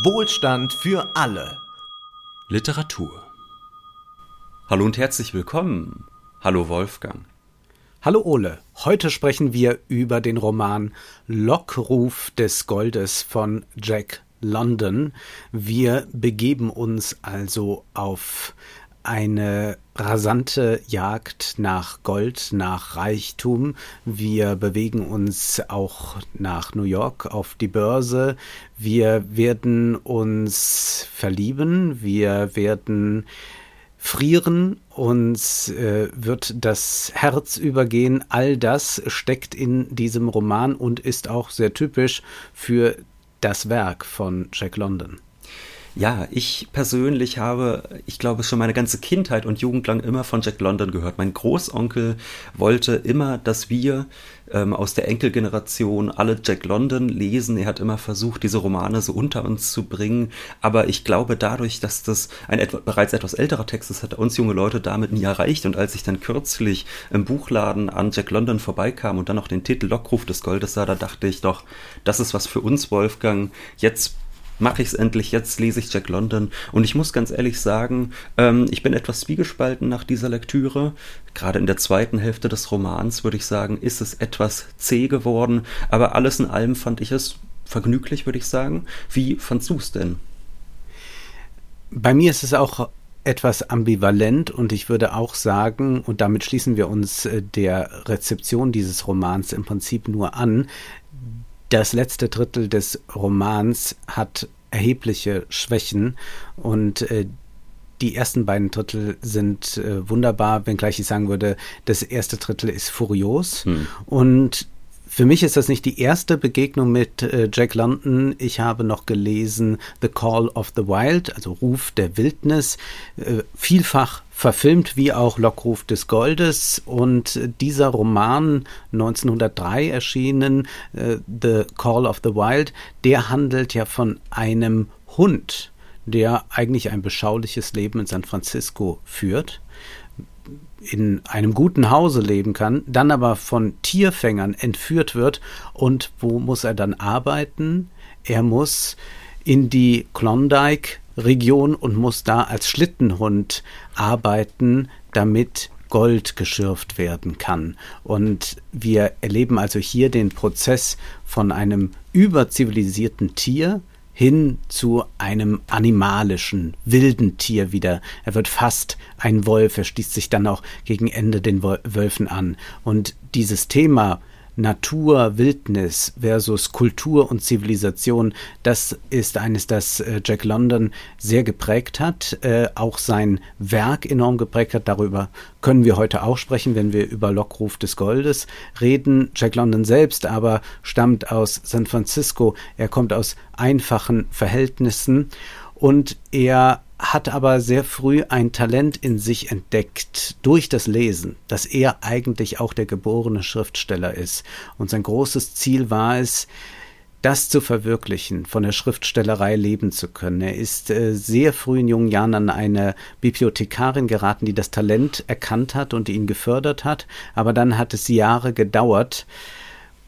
Wohlstand für alle. Literatur. Hallo und herzlich willkommen. Hallo Wolfgang. Hallo Ole. Heute sprechen wir über den Roman Lockruf des Goldes von Jack London. Wir begeben uns also auf eine rasante Jagd nach Gold, nach Reichtum. Wir bewegen uns auch nach New York auf die Börse. Wir werden uns verlieben. Wir werden frieren, uns äh, wird das Herz übergehen. All das steckt in diesem Roman und ist auch sehr typisch für das Werk von Jack London. Ja, ich persönlich habe, ich glaube, schon meine ganze Kindheit und Jugend lang immer von Jack London gehört. Mein Großonkel wollte immer, dass wir ähm, aus der Enkelgeneration alle Jack London lesen. Er hat immer versucht, diese Romane so unter uns zu bringen. Aber ich glaube, dadurch, dass das ein etwa, bereits etwas älterer Text ist, hat er uns junge Leute damit nie erreicht. Und als ich dann kürzlich im Buchladen an Jack London vorbeikam und dann noch den Titel Lockruf des Goldes sah, da dachte ich doch, das ist was für uns, Wolfgang. Jetzt mache ich es endlich, jetzt lese ich Jack London. Und ich muss ganz ehrlich sagen, ähm, ich bin etwas zwiegespalten nach dieser Lektüre. Gerade in der zweiten Hälfte des Romans, würde ich sagen, ist es etwas zäh geworden. Aber alles in allem fand ich es vergnüglich, würde ich sagen. Wie fandst du es denn? Bei mir ist es auch etwas ambivalent und ich würde auch sagen, und damit schließen wir uns äh, der Rezeption dieses Romans im Prinzip nur an, das letzte Drittel des Romans hat erhebliche Schwächen und äh, die ersten beiden Drittel sind äh, wunderbar, wenngleich ich sagen würde, das erste Drittel ist furios. Hm. Und für mich ist das nicht die erste Begegnung mit äh, Jack London. Ich habe noch gelesen The Call of the Wild, also Ruf der Wildnis, äh, vielfach verfilmt wie auch Lockruf des Goldes. Und dieser Roman, 1903 erschienen, äh, The Call of the Wild, der handelt ja von einem Hund, der eigentlich ein beschauliches Leben in San Francisco führt in einem guten Hause leben kann, dann aber von Tierfängern entführt wird. Und wo muss er dann arbeiten? Er muss in die Klondike-Region und muss da als Schlittenhund arbeiten, damit Gold geschürft werden kann. Und wir erleben also hier den Prozess von einem überzivilisierten Tier, hin zu einem animalischen, wilden Tier wieder. Er wird fast ein Wolf, er schließt sich dann auch gegen Ende den Wölfen an. Und dieses Thema Natur, Wildnis versus Kultur und Zivilisation, das ist eines, das äh, Jack London sehr geprägt hat, äh, auch sein Werk enorm geprägt hat. Darüber können wir heute auch sprechen, wenn wir über Lockruf des Goldes reden. Jack London selbst aber stammt aus San Francisco. Er kommt aus einfachen Verhältnissen und er hat aber sehr früh ein Talent in sich entdeckt durch das Lesen, dass er eigentlich auch der geborene Schriftsteller ist. Und sein großes Ziel war es, das zu verwirklichen, von der Schriftstellerei leben zu können. Er ist äh, sehr früh in jungen Jahren an eine Bibliothekarin geraten, die das Talent erkannt hat und ihn gefördert hat, aber dann hat es Jahre gedauert,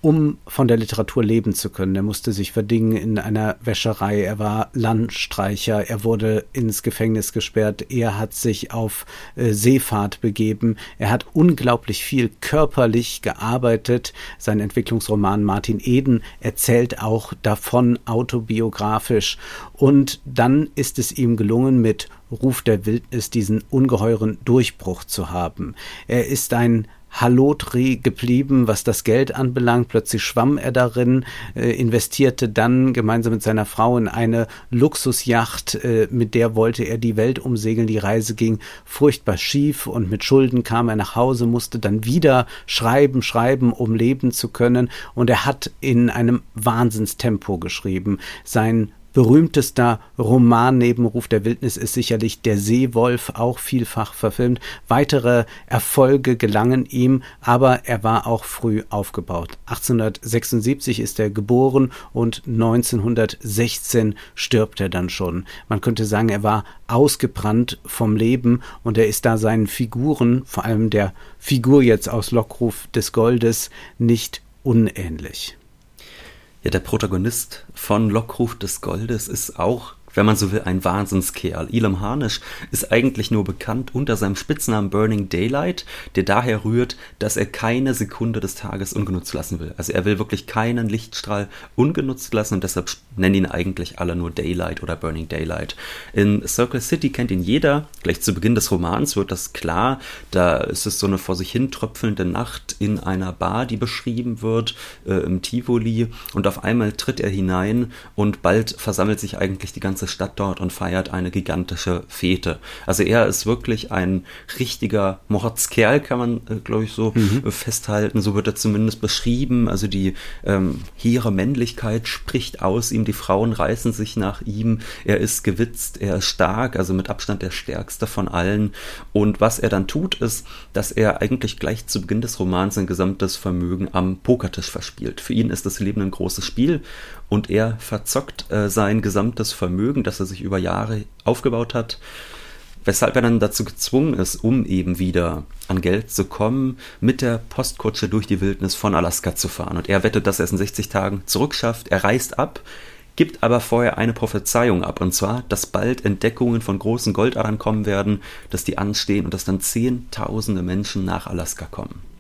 um von der Literatur leben zu können. Er musste sich verdingen in einer Wäscherei, er war Landstreicher, er wurde ins Gefängnis gesperrt, er hat sich auf äh, Seefahrt begeben, er hat unglaublich viel körperlich gearbeitet. Sein Entwicklungsroman Martin Eden erzählt auch davon autobiografisch und dann ist es ihm gelungen, mit Ruf der Wildnis diesen ungeheuren Durchbruch zu haben. Er ist ein Hallotri geblieben, was das Geld anbelangt. Plötzlich schwamm er darin, äh, investierte dann gemeinsam mit seiner Frau in eine Luxusjacht, äh, mit der wollte er die Welt umsegeln. Die Reise ging furchtbar schief und mit Schulden kam er nach Hause, musste dann wieder schreiben, schreiben, um leben zu können. Und er hat in einem Wahnsinnstempo geschrieben. Sein berühmtester Roman neben Ruf der Wildnis ist sicherlich Der Seewolf, auch vielfach verfilmt. Weitere Erfolge gelangen ihm, aber er war auch früh aufgebaut. 1876 ist er geboren und 1916 stirbt er dann schon. Man könnte sagen, er war ausgebrannt vom Leben und er ist da seinen Figuren, vor allem der Figur jetzt aus Lockruf des Goldes, nicht unähnlich. Ja, der Protagonist von Lockruf des Goldes ist auch wenn man so will, ein Wahnsinnskerl. Elam Harnisch ist eigentlich nur bekannt unter seinem Spitznamen Burning Daylight, der daher rührt, dass er keine Sekunde des Tages ungenutzt lassen will. Also er will wirklich keinen Lichtstrahl ungenutzt lassen und deshalb nennen ihn eigentlich alle nur Daylight oder Burning Daylight. In Circle City kennt ihn jeder. Gleich zu Beginn des Romans wird das klar. Da ist es so eine vor sich hin tröpfelnde Nacht in einer Bar, die beschrieben wird, äh, im Tivoli. Und auf einmal tritt er hinein und bald versammelt sich eigentlich die ganze ganze Stadt dort und feiert eine gigantische Fete. Also er ist wirklich ein richtiger Mordskerl, kann man, äh, glaube ich, so mhm. festhalten. So wird er zumindest beschrieben. Also die ähm, hehre Männlichkeit spricht aus ihm, die Frauen reißen sich nach ihm. Er ist gewitzt, er ist stark, also mit Abstand der stärkste von allen. Und was er dann tut, ist, dass er eigentlich gleich zu Beginn des Romans sein gesamtes Vermögen am Pokertisch verspielt. Für ihn ist das Leben ein großes Spiel und er verzockt äh, sein gesamtes Vermögen, das er sich über Jahre aufgebaut hat, weshalb er dann dazu gezwungen ist, um eben wieder an Geld zu kommen, mit der Postkutsche durch die Wildnis von Alaska zu fahren. Und er wettet, dass er es in 60 Tagen zurückschafft. Er reist ab, gibt aber vorher eine Prophezeiung ab, und zwar, dass bald Entdeckungen von großen Goldadern kommen werden, dass die anstehen und dass dann Zehntausende Menschen nach Alaska kommen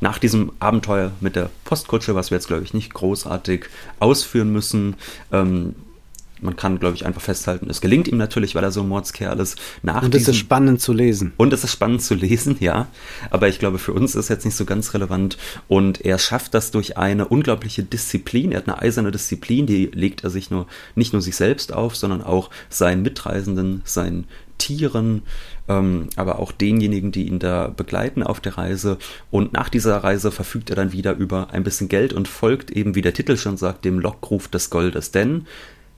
nach diesem Abenteuer mit der Postkutsche, was wir jetzt, glaube ich, nicht großartig ausführen müssen, ähm, man kann, glaube ich, einfach festhalten, es gelingt ihm natürlich, weil er so ein Mordskerl ist. Nach und es ist spannend zu lesen. Und es ist spannend zu lesen, ja. Aber ich glaube, für uns ist jetzt nicht so ganz relevant. Und er schafft das durch eine unglaubliche Disziplin. Er hat eine eiserne Disziplin, die legt er sich nur, nicht nur sich selbst auf, sondern auch seinen Mitreisenden, seinen Tieren, ähm, aber auch denjenigen, die ihn da begleiten auf der Reise. Und nach dieser Reise verfügt er dann wieder über ein bisschen Geld und folgt eben, wie der Titel schon sagt, dem Lockruf des Goldes. Denn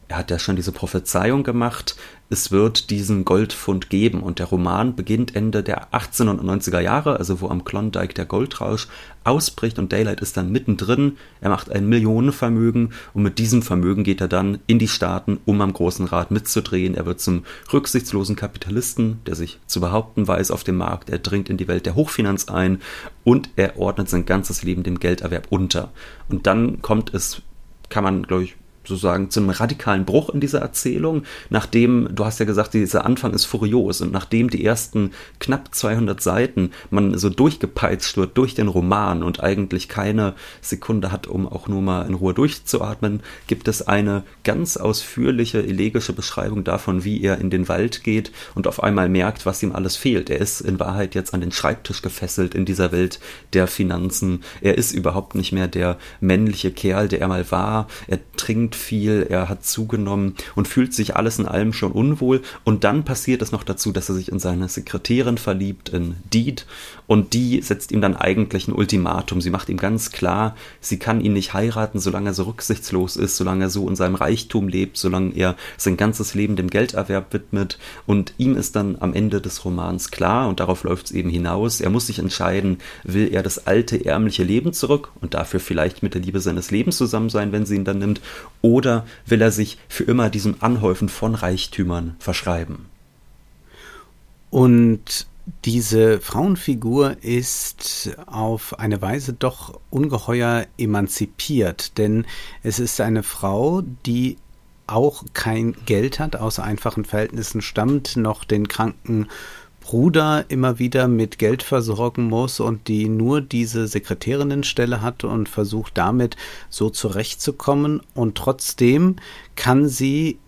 er hat ja schon diese Prophezeiung gemacht, es wird diesen Goldfund geben. Und der Roman beginnt Ende der 1890er Jahre, also wo am Klondike der Goldrausch ausbricht und Daylight ist dann mittendrin. Er macht ein Millionenvermögen und mit diesem Vermögen geht er dann in die Staaten, um am Großen Rat mitzudrehen. Er wird zum rücksichtslosen Kapitalisten, der sich zu behaupten weiß auf dem Markt. Er dringt in die Welt der Hochfinanz ein und er ordnet sein ganzes Leben dem Gelderwerb unter. Und dann kommt es, kann man, glaube ich, sozusagen zu einem radikalen Bruch in dieser Erzählung, nachdem, du hast ja gesagt, dieser Anfang ist furios und nachdem die ersten knapp 200 Seiten man so durchgepeitscht wird durch den Roman und eigentlich keine Sekunde hat, um auch nur mal in Ruhe durchzuatmen, gibt es eine ganz ausführliche elegische Beschreibung davon, wie er in den Wald geht und auf einmal merkt, was ihm alles fehlt. Er ist in Wahrheit jetzt an den Schreibtisch gefesselt in dieser Welt der Finanzen. Er ist überhaupt nicht mehr der männliche Kerl, der er mal war. Er trinkt viel, er hat zugenommen und fühlt sich alles in allem schon unwohl. Und dann passiert es noch dazu, dass er sich in seine Sekretärin verliebt, in Deed. Und die setzt ihm dann eigentlich ein Ultimatum. Sie macht ihm ganz klar, sie kann ihn nicht heiraten, solange er so rücksichtslos ist, solange er so in seinem Reichtum lebt, solange er sein ganzes Leben dem Gelderwerb widmet. Und ihm ist dann am Ende des Romans klar, und darauf läuft es eben hinaus, er muss sich entscheiden, will er das alte, ärmliche Leben zurück und dafür vielleicht mit der Liebe seines Lebens zusammen sein, wenn sie ihn dann nimmt, oder will er sich für immer diesem Anhäufen von Reichtümern verschreiben? Und diese Frauenfigur ist auf eine Weise doch ungeheuer emanzipiert, denn es ist eine Frau, die auch kein Geld hat, aus einfachen Verhältnissen stammt, noch den kranken Bruder immer wieder mit Geld versorgen muss und die nur diese Sekretärinnenstelle hat und versucht damit so zurechtzukommen. Und trotzdem kann sie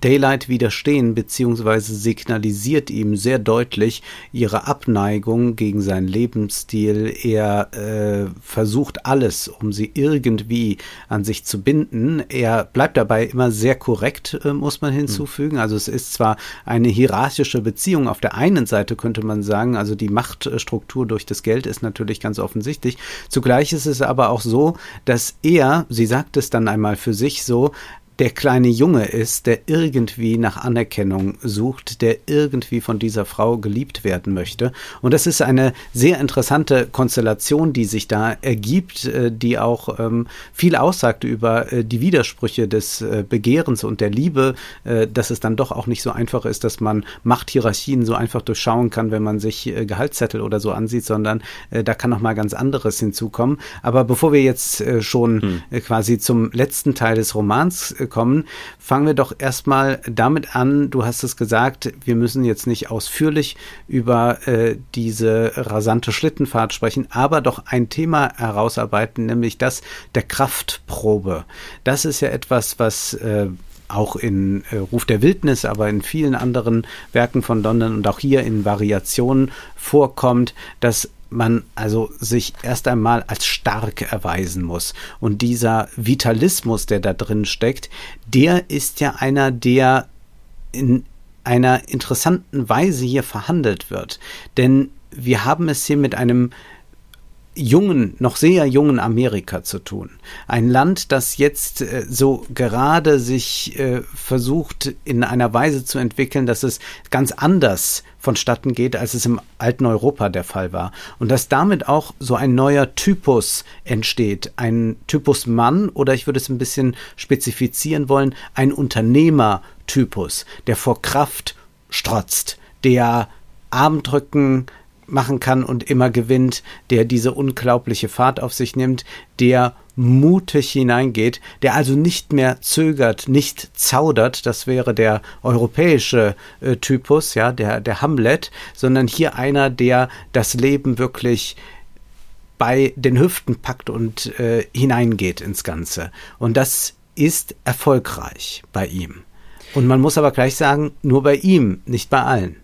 Daylight widerstehen beziehungsweise signalisiert ihm sehr deutlich ihre Abneigung gegen seinen Lebensstil. Er äh, versucht alles, um sie irgendwie an sich zu binden. Er bleibt dabei immer sehr korrekt, äh, muss man hinzufügen. Also es ist zwar eine hierarchische Beziehung. Auf der einen Seite könnte man sagen, also die Machtstruktur durch das Geld ist natürlich ganz offensichtlich. Zugleich ist es aber auch so, dass er, sie sagt es dann einmal für sich so, der kleine Junge ist, der irgendwie nach Anerkennung sucht, der irgendwie von dieser Frau geliebt werden möchte. Und das ist eine sehr interessante Konstellation, die sich da ergibt, äh, die auch ähm, viel aussagt über äh, die Widersprüche des äh, Begehrens und der Liebe, äh, dass es dann doch auch nicht so einfach ist, dass man Machthierarchien so einfach durchschauen kann, wenn man sich äh, Gehaltszettel oder so ansieht, sondern äh, da kann noch mal ganz anderes hinzukommen. Aber bevor wir jetzt schon hm. quasi zum letzten Teil des Romans kommen, fangen wir doch erstmal damit an, du hast es gesagt, wir müssen jetzt nicht ausführlich über äh, diese rasante Schlittenfahrt sprechen, aber doch ein Thema herausarbeiten, nämlich das der Kraftprobe. Das ist ja etwas, was äh, auch in äh, Ruf der Wildnis, aber in vielen anderen Werken von London und auch hier in Variationen vorkommt, dass man also sich erst einmal als stark erweisen muss. Und dieser Vitalismus, der da drin steckt, der ist ja einer, der in einer interessanten Weise hier verhandelt wird. Denn wir haben es hier mit einem jungen, noch sehr jungen Amerika zu tun. Ein Land, das jetzt äh, so gerade sich äh, versucht in einer Weise zu entwickeln, dass es ganz anders vonstatten geht, als es im alten Europa der Fall war. Und dass damit auch so ein neuer Typus entsteht. Ein Typus Mann oder ich würde es ein bisschen spezifizieren wollen, ein Unternehmertypus, der vor Kraft strotzt, der Armdrücken machen kann und immer gewinnt, der diese unglaubliche Fahrt auf sich nimmt, der mutig hineingeht, der also nicht mehr zögert, nicht zaudert, das wäre der europäische äh, Typus, ja, der, der Hamlet, sondern hier einer, der das Leben wirklich bei den Hüften packt und äh, hineingeht ins Ganze. Und das ist erfolgreich bei ihm. Und man muss aber gleich sagen, nur bei ihm, nicht bei allen.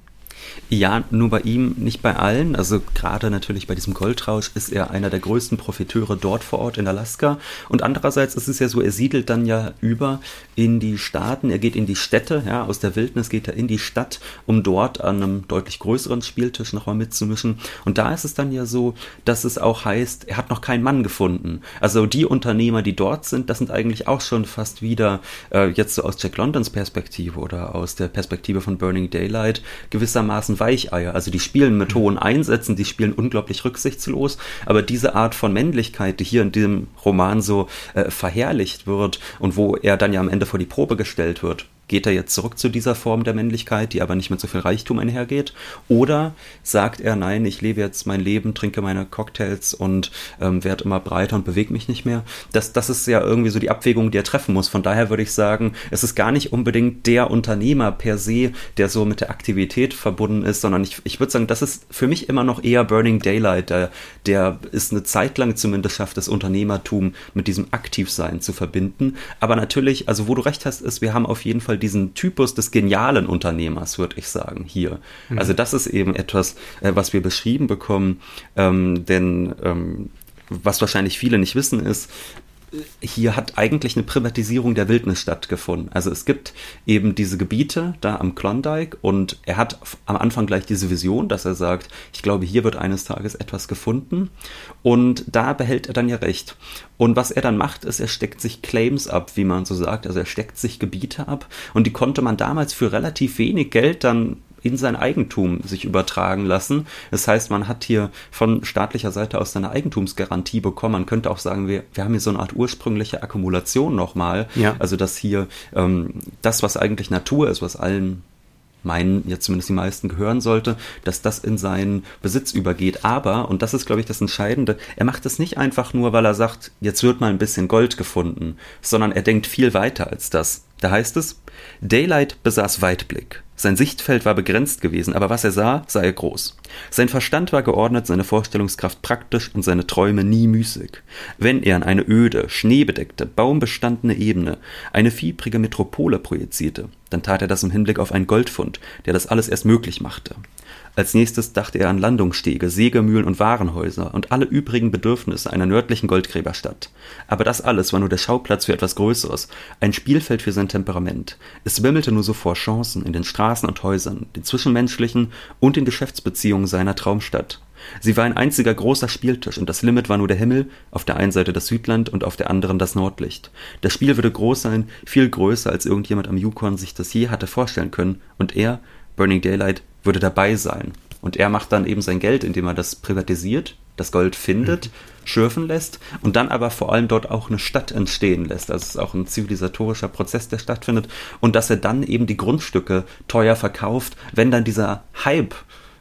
Ja, nur bei ihm, nicht bei allen. Also gerade natürlich bei diesem Goldrausch ist er einer der größten Profiteure dort vor Ort in Alaska. Und andererseits ist es ja so, er siedelt dann ja über in die Staaten, er geht in die Städte, ja, aus der Wildnis geht er in die Stadt, um dort an einem deutlich größeren Spieltisch nochmal mitzumischen. Und da ist es dann ja so, dass es auch heißt, er hat noch keinen Mann gefunden. Also die Unternehmer, die dort sind, das sind eigentlich auch schon fast wieder äh, jetzt so aus Jack Londons Perspektive oder aus der Perspektive von Burning Daylight gewissermaßen gewissermaßen Weicheier. Also die spielen mit hohen Einsätzen, die spielen unglaublich rücksichtslos, aber diese Art von Männlichkeit, die hier in diesem Roman so äh, verherrlicht wird und wo er dann ja am Ende vor die Probe gestellt wird, Geht er jetzt zurück zu dieser Form der Männlichkeit, die aber nicht mit so viel Reichtum einhergeht? Oder sagt er, nein, ich lebe jetzt mein Leben, trinke meine Cocktails und ähm, werde immer breiter und bewege mich nicht mehr? Das, das ist ja irgendwie so die Abwägung, die er treffen muss. Von daher würde ich sagen, es ist gar nicht unbedingt der Unternehmer per se, der so mit der Aktivität verbunden ist, sondern ich, ich würde sagen, das ist für mich immer noch eher Burning Daylight. Der, der ist eine Zeit lang zumindest schafft, das Unternehmertum mit diesem Aktivsein zu verbinden. Aber natürlich, also wo du recht hast, ist, wir haben auf jeden Fall diesen Typus des genialen Unternehmers, würde ich sagen, hier. Mhm. Also das ist eben etwas, äh, was wir beschrieben bekommen, ähm, denn ähm, was wahrscheinlich viele nicht wissen ist, hier hat eigentlich eine Privatisierung der Wildnis stattgefunden. Also es gibt eben diese Gebiete da am Klondike und er hat am Anfang gleich diese Vision, dass er sagt, ich glaube, hier wird eines Tages etwas gefunden und da behält er dann ja recht. Und was er dann macht, ist, er steckt sich Claims ab, wie man so sagt, also er steckt sich Gebiete ab und die konnte man damals für relativ wenig Geld dann in sein Eigentum sich übertragen lassen. Das heißt, man hat hier von staatlicher Seite aus eine Eigentumsgarantie bekommen. Man könnte auch sagen, wir, wir haben hier so eine Art ursprüngliche Akkumulation nochmal. Ja. Also, dass hier ähm, das, was eigentlich Natur ist, was allen meinen jetzt zumindest die meisten gehören sollte, dass das in seinen Besitz übergeht. Aber, und das ist, glaube ich, das Entscheidende, er macht es nicht einfach nur, weil er sagt, jetzt wird mal ein bisschen Gold gefunden, sondern er denkt viel weiter als das. Da heißt es, Daylight besaß Weitblick. Sein Sichtfeld war begrenzt gewesen, aber was er sah, sah er groß. Sein Verstand war geordnet, seine Vorstellungskraft praktisch und seine Träume nie müßig. Wenn er an eine öde, schneebedeckte, baumbestandene Ebene eine fiebrige Metropole projizierte, dann tat er das im Hinblick auf einen Goldfund, der das alles erst möglich machte. Als nächstes dachte er an Landungsstege, Sägemühlen und Warenhäuser und alle übrigen Bedürfnisse einer nördlichen Goldgräberstadt. Aber das alles war nur der Schauplatz für etwas Größeres, ein Spielfeld für sein Temperament. Es wimmelte nur so vor Chancen in den Straßen und Häusern, den zwischenmenschlichen und den Geschäftsbeziehungen seiner Traumstadt. Sie war ein einziger großer Spieltisch und das Limit war nur der Himmel, auf der einen Seite das Südland und auf der anderen das Nordlicht. Das Spiel würde groß sein, viel größer, als irgendjemand am Yukon sich das je hatte vorstellen können, und er, Burning Daylight, würde dabei sein. Und er macht dann eben sein Geld, indem er das privatisiert, das Gold findet, mhm. schürfen lässt und dann aber vor allem dort auch eine Stadt entstehen lässt. Also es ist auch ein zivilisatorischer Prozess, der stattfindet und dass er dann eben die Grundstücke teuer verkauft, wenn dann dieser Hype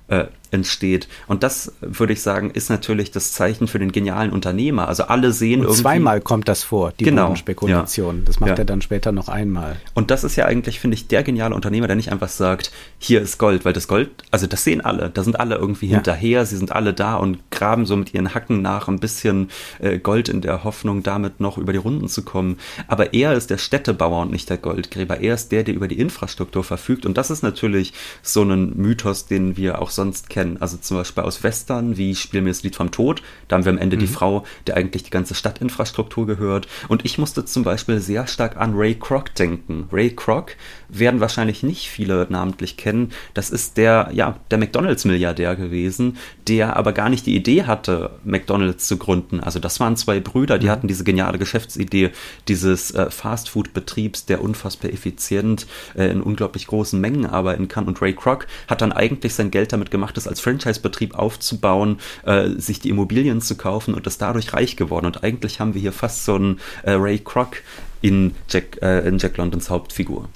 äh, entsteht. Und das, würde ich sagen, ist natürlich das Zeichen für den genialen Unternehmer. Also alle sehen und irgendwie. Zweimal kommt das vor, die genau, Spekulation. Ja. Das macht ja. er dann später noch einmal. Und das ist ja eigentlich, finde ich, der geniale Unternehmer, der nicht einfach sagt, hier ist Gold, weil das Gold, also das sehen alle, da sind alle irgendwie ja. hinterher, sie sind alle da und graben so mit ihren Hacken nach ein bisschen äh, Gold in der Hoffnung, damit noch über die Runden zu kommen. Aber er ist der Städtebauer und nicht der Goldgräber. Er ist der, der über die Infrastruktur verfügt. Und das ist natürlich so ein Mythos, den wir auch sonst kennen kennen. Also zum Beispiel aus Western, wie Spiel mir das Lied vom Tod. Da haben wir am Ende mhm. die Frau, der eigentlich die ganze Stadtinfrastruktur gehört. Und ich musste zum Beispiel sehr stark an Ray Kroc denken. Ray Kroc werden wahrscheinlich nicht viele namentlich kennen. Das ist der, ja, der McDonalds-Milliardär gewesen, der aber gar nicht die Idee hatte, McDonalds zu gründen. Also das waren zwei Brüder, die mhm. hatten diese geniale Geschäftsidee dieses äh, Fastfood-Betriebs, der unfassbar effizient äh, in unglaublich großen Mengen arbeiten kann. Und Ray Kroc hat dann eigentlich sein Geld damit gemacht, das als Franchise-Betrieb aufzubauen, äh, sich die Immobilien zu kaufen und ist dadurch reich geworden. Und eigentlich haben wir hier fast so einen äh, Ray Kroc in Jack, äh, in Jack Londons Hauptfigur.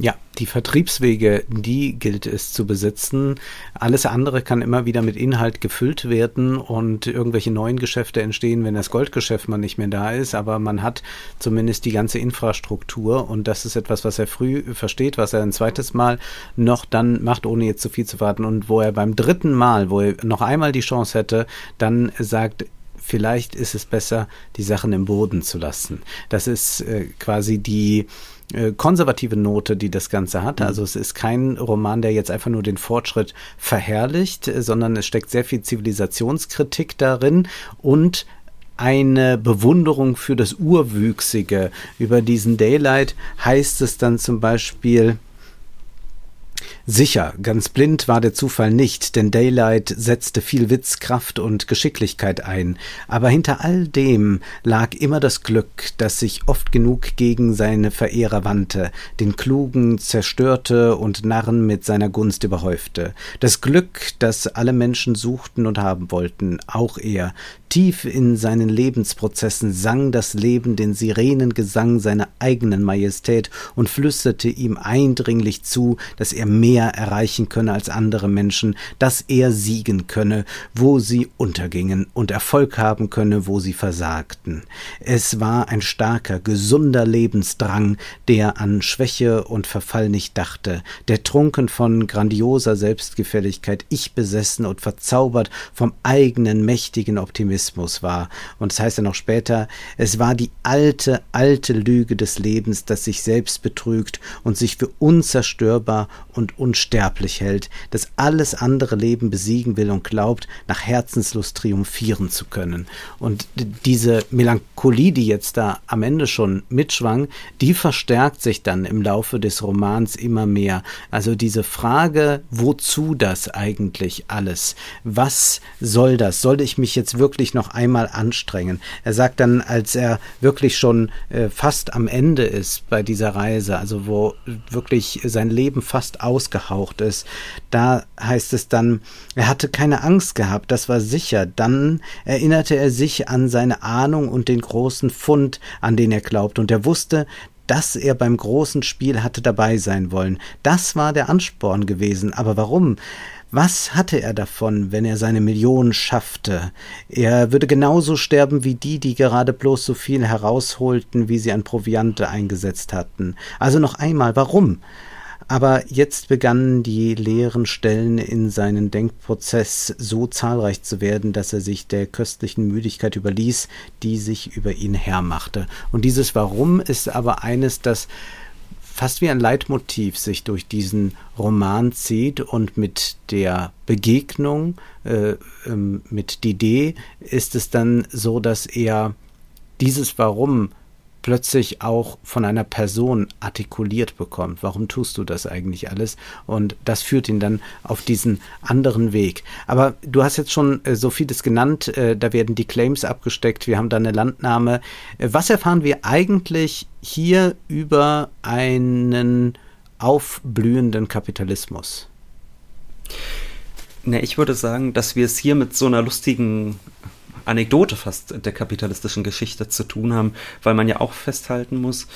Ja, die Vertriebswege, die gilt es zu besitzen. Alles andere kann immer wieder mit Inhalt gefüllt werden und irgendwelche neuen Geschäfte entstehen, wenn das Goldgeschäft mal nicht mehr da ist. Aber man hat zumindest die ganze Infrastruktur und das ist etwas, was er früh versteht, was er ein zweites Mal noch dann macht, ohne jetzt zu viel zu warten und wo er beim dritten Mal, wo er noch einmal die Chance hätte, dann sagt, vielleicht ist es besser, die Sachen im Boden zu lassen. Das ist äh, quasi die konservative Note, die das Ganze hat. Mhm. Also es ist kein Roman, der jetzt einfach nur den Fortschritt verherrlicht, äh, sondern es steckt sehr viel Zivilisationskritik darin und eine Bewunderung für das Urwüchsige. Über diesen Daylight heißt es dann zum Beispiel, Sicher, ganz blind war der Zufall nicht, denn Daylight setzte viel Witz, Kraft und Geschicklichkeit ein, aber hinter all dem lag immer das Glück, das sich oft genug gegen seine Verehrer wandte, den Klugen zerstörte und Narren mit seiner Gunst überhäufte. Das Glück, das alle Menschen suchten und haben wollten, auch er, Tief in seinen Lebensprozessen sang das Leben den Sirenengesang seiner eigenen Majestät und flüsterte ihm eindringlich zu, dass er mehr erreichen könne als andere Menschen, dass er siegen könne, wo sie untergingen und Erfolg haben könne, wo sie versagten. Es war ein starker, gesunder Lebensdrang, der an Schwäche und Verfall nicht dachte, der trunken von grandioser Selbstgefälligkeit, ich besessen und verzaubert vom eigenen mächtigen Optimismus Pessimismus war. Und das heißt ja noch später, es war die alte, alte Lüge des Lebens, das sich selbst betrügt und sich für unzerstörbar und unsterblich hält, das alles andere Leben besiegen will und glaubt, nach Herzenslust triumphieren zu können. Und diese Melancholie, die jetzt da am Ende schon mitschwang, die verstärkt sich dann im Laufe des Romans immer mehr. Also diese Frage, wozu das eigentlich alles? Was soll das? Sollte ich mich jetzt wirklich wirklich noch einmal anstrengen. Er sagt dann, als er wirklich schon äh, fast am Ende ist bei dieser Reise, also wo wirklich sein Leben fast ausgehaucht ist, da heißt es dann, er hatte keine Angst gehabt, das war sicher. Dann erinnerte er sich an seine Ahnung und den großen Fund, an den er glaubt, und er wusste, dass er beim großen Spiel hatte dabei sein wollen. Das war der Ansporn gewesen. Aber warum? Was hatte er davon, wenn er seine Millionen schaffte? Er würde genauso sterben wie die, die gerade bloß so viel herausholten, wie sie an Proviante eingesetzt hatten. Also noch einmal, warum? Aber jetzt begannen die leeren Stellen in seinen Denkprozess so zahlreich zu werden, dass er sich der köstlichen Müdigkeit überließ, die sich über ihn hermachte. Und dieses Warum ist aber eines, das fast wie ein Leitmotiv sich durch diesen Roman zieht und mit der Begegnung äh, ähm, mit Didier ist es dann so, dass er dieses Warum plötzlich auch von einer Person artikuliert bekommt. Warum tust du das eigentlich alles? Und das führt ihn dann auf diesen anderen Weg. Aber du hast jetzt schon äh, so vieles genannt, äh, da werden die Claims abgesteckt, wir haben da eine Landnahme. Äh, was erfahren wir eigentlich hier über einen aufblühenden Kapitalismus? Ne, ich würde sagen, dass wir es hier mit so einer lustigen Anekdote fast der kapitalistischen Geschichte zu tun haben, weil man ja auch festhalten muss,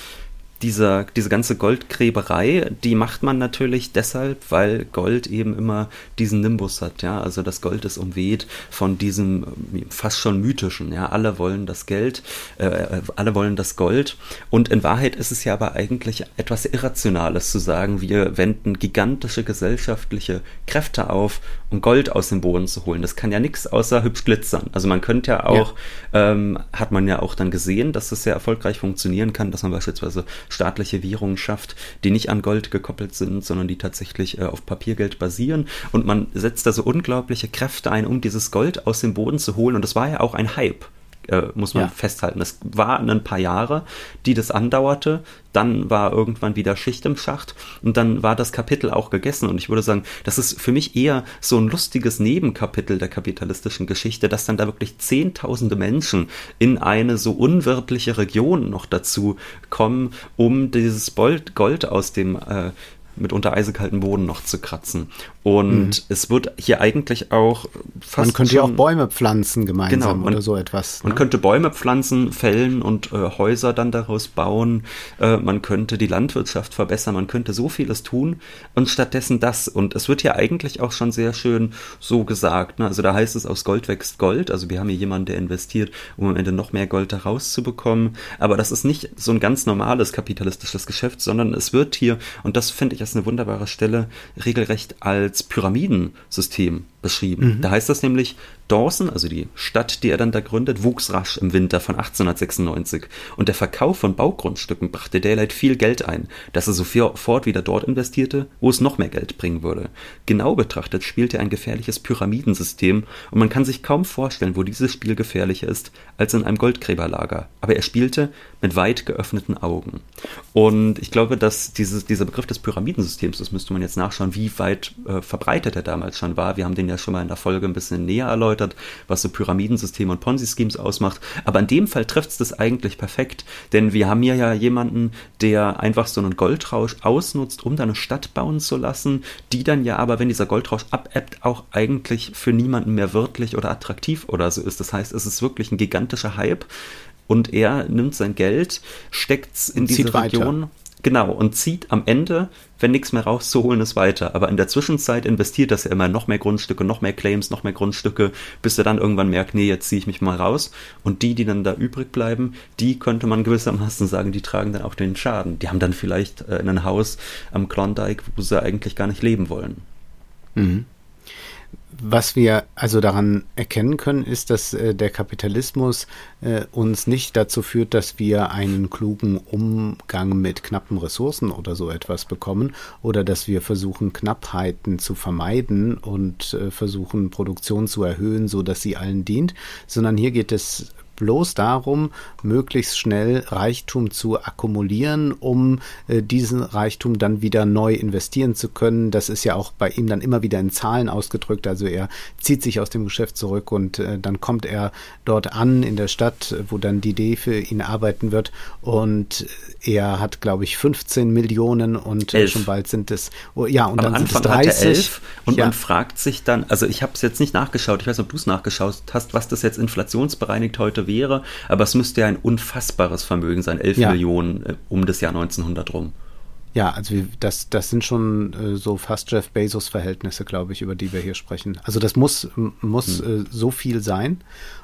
dieser, diese ganze Goldgräberei, die macht man natürlich deshalb, weil Gold eben immer diesen Nimbus hat, ja. Also das Gold ist umweht von diesem ähm, fast schon mythischen, ja. Alle wollen das Geld, äh, äh, alle wollen das Gold. Und in Wahrheit ist es ja aber eigentlich etwas Irrationales zu sagen, wir wenden gigantische gesellschaftliche Kräfte auf, um Gold aus dem Boden zu holen. Das kann ja nichts außer hübsch glitzern. Also man könnte ja auch, ja. Ähm, hat man ja auch dann gesehen, dass das sehr erfolgreich funktionieren kann, dass man beispielsweise staatliche Währungen schafft, die nicht an Gold gekoppelt sind, sondern die tatsächlich äh, auf Papiergeld basieren. Und man setzt da so unglaubliche Kräfte ein, um dieses Gold aus dem Boden zu holen. Und das war ja auch ein Hype äh, muss man ja. festhalten. Es waren ein paar Jahre, die das andauerte. Dann war irgendwann wieder Schicht im Schacht und dann war das Kapitel auch gegessen. Und ich würde sagen, das ist für mich eher so ein lustiges Nebenkapitel der kapitalistischen Geschichte, dass dann da wirklich Zehntausende Menschen in eine so unwirtliche Region noch dazu kommen, um dieses Gold aus dem äh, mitunter eisekalten Boden noch zu kratzen. Und mhm. es wird hier eigentlich auch fast. Man könnte ja auch Bäume pflanzen gemeinsam genau, man, oder so etwas. Ne? Man könnte Bäume pflanzen, fällen und äh, Häuser dann daraus bauen. Äh, man könnte die Landwirtschaft verbessern. Man könnte so vieles tun und stattdessen das. Und es wird hier eigentlich auch schon sehr schön so gesagt. Ne? Also da heißt es, aus Gold wächst Gold. Also wir haben hier jemanden, der investiert, um am Ende noch mehr Gold daraus zu bekommen. Aber das ist nicht so ein ganz normales kapitalistisches Geschäft, sondern es wird hier, und das finde ich ist eine wunderbare Stelle, regelrecht als Pyramidensystem beschrieben. Mhm. Da heißt das nämlich, Dawson, also die Stadt, die er dann da gründet, wuchs rasch im Winter von 1896 und der Verkauf von Baugrundstücken brachte Daylight viel Geld ein, dass er sofort wieder dort investierte, wo es noch mehr Geld bringen würde. Genau betrachtet spielte er ein gefährliches Pyramidensystem und man kann sich kaum vorstellen, wo dieses Spiel gefährlicher ist als in einem Goldgräberlager. Aber er spielte mit weit geöffneten Augen. Und ich glaube, dass dieses, dieser Begriff des Pyramidensystems, das müsste man jetzt nachschauen, wie weit äh, verbreitet er damals schon war. Wir haben den ja schon mal in der Folge ein bisschen näher erläutert, was so Pyramidensysteme und Ponzi-Schemes ausmacht. Aber in dem Fall trifft es das eigentlich perfekt, denn wir haben hier ja jemanden, der einfach so einen Goldrausch ausnutzt, um da eine Stadt bauen zu lassen, die dann ja aber, wenn dieser Goldrausch abebbt, auch eigentlich für niemanden mehr wirtlich oder attraktiv oder so ist. Das heißt, es ist wirklich ein gigantischer Hype und er nimmt sein Geld, steckt es in diese Region. Weiter. Genau, und zieht am Ende, wenn nichts mehr rauszuholen ist, weiter. Aber in der Zwischenzeit investiert das ja immer noch mehr Grundstücke, noch mehr Claims, noch mehr Grundstücke, bis er dann irgendwann merkt, nee, jetzt ziehe ich mich mal raus. Und die, die dann da übrig bleiben, die könnte man gewissermaßen sagen, die tragen dann auch den Schaden. Die haben dann vielleicht äh, ein Haus am Klondike, wo sie eigentlich gar nicht leben wollen. Mhm. Was wir also daran erkennen können, ist, dass äh, der Kapitalismus äh, uns nicht dazu führt, dass wir einen klugen Umgang mit knappen Ressourcen oder so etwas bekommen oder dass wir versuchen, Knappheiten zu vermeiden und äh, versuchen, Produktion zu erhöhen, so dass sie allen dient, sondern hier geht es bloß darum, möglichst schnell Reichtum zu akkumulieren, um äh, diesen Reichtum dann wieder neu investieren zu können. Das ist ja auch bei ihm dann immer wieder in Zahlen ausgedrückt. Also er zieht sich aus dem Geschäft zurück und äh, dann kommt er dort an in der Stadt, wo dann die Idee für ihn arbeiten wird. Und er hat, glaube ich, 15 Millionen und elf. schon bald sind es, oh, ja, und Am dann Anfang sind es 30. Hat er elf und ja. man fragt sich dann, also ich habe es jetzt nicht nachgeschaut, ich weiß nicht, ob du es nachgeschaut hast, was das jetzt inflationsbereinigt heute wäre, aber es müsste ja ein unfassbares Vermögen sein, 11 ja. Millionen äh, um das Jahr 1900 rum. Ja, also das, das sind schon äh, so fast Jeff Bezos-Verhältnisse, glaube ich, über die wir hier sprechen. Also das muss, muss hm. äh, so viel sein.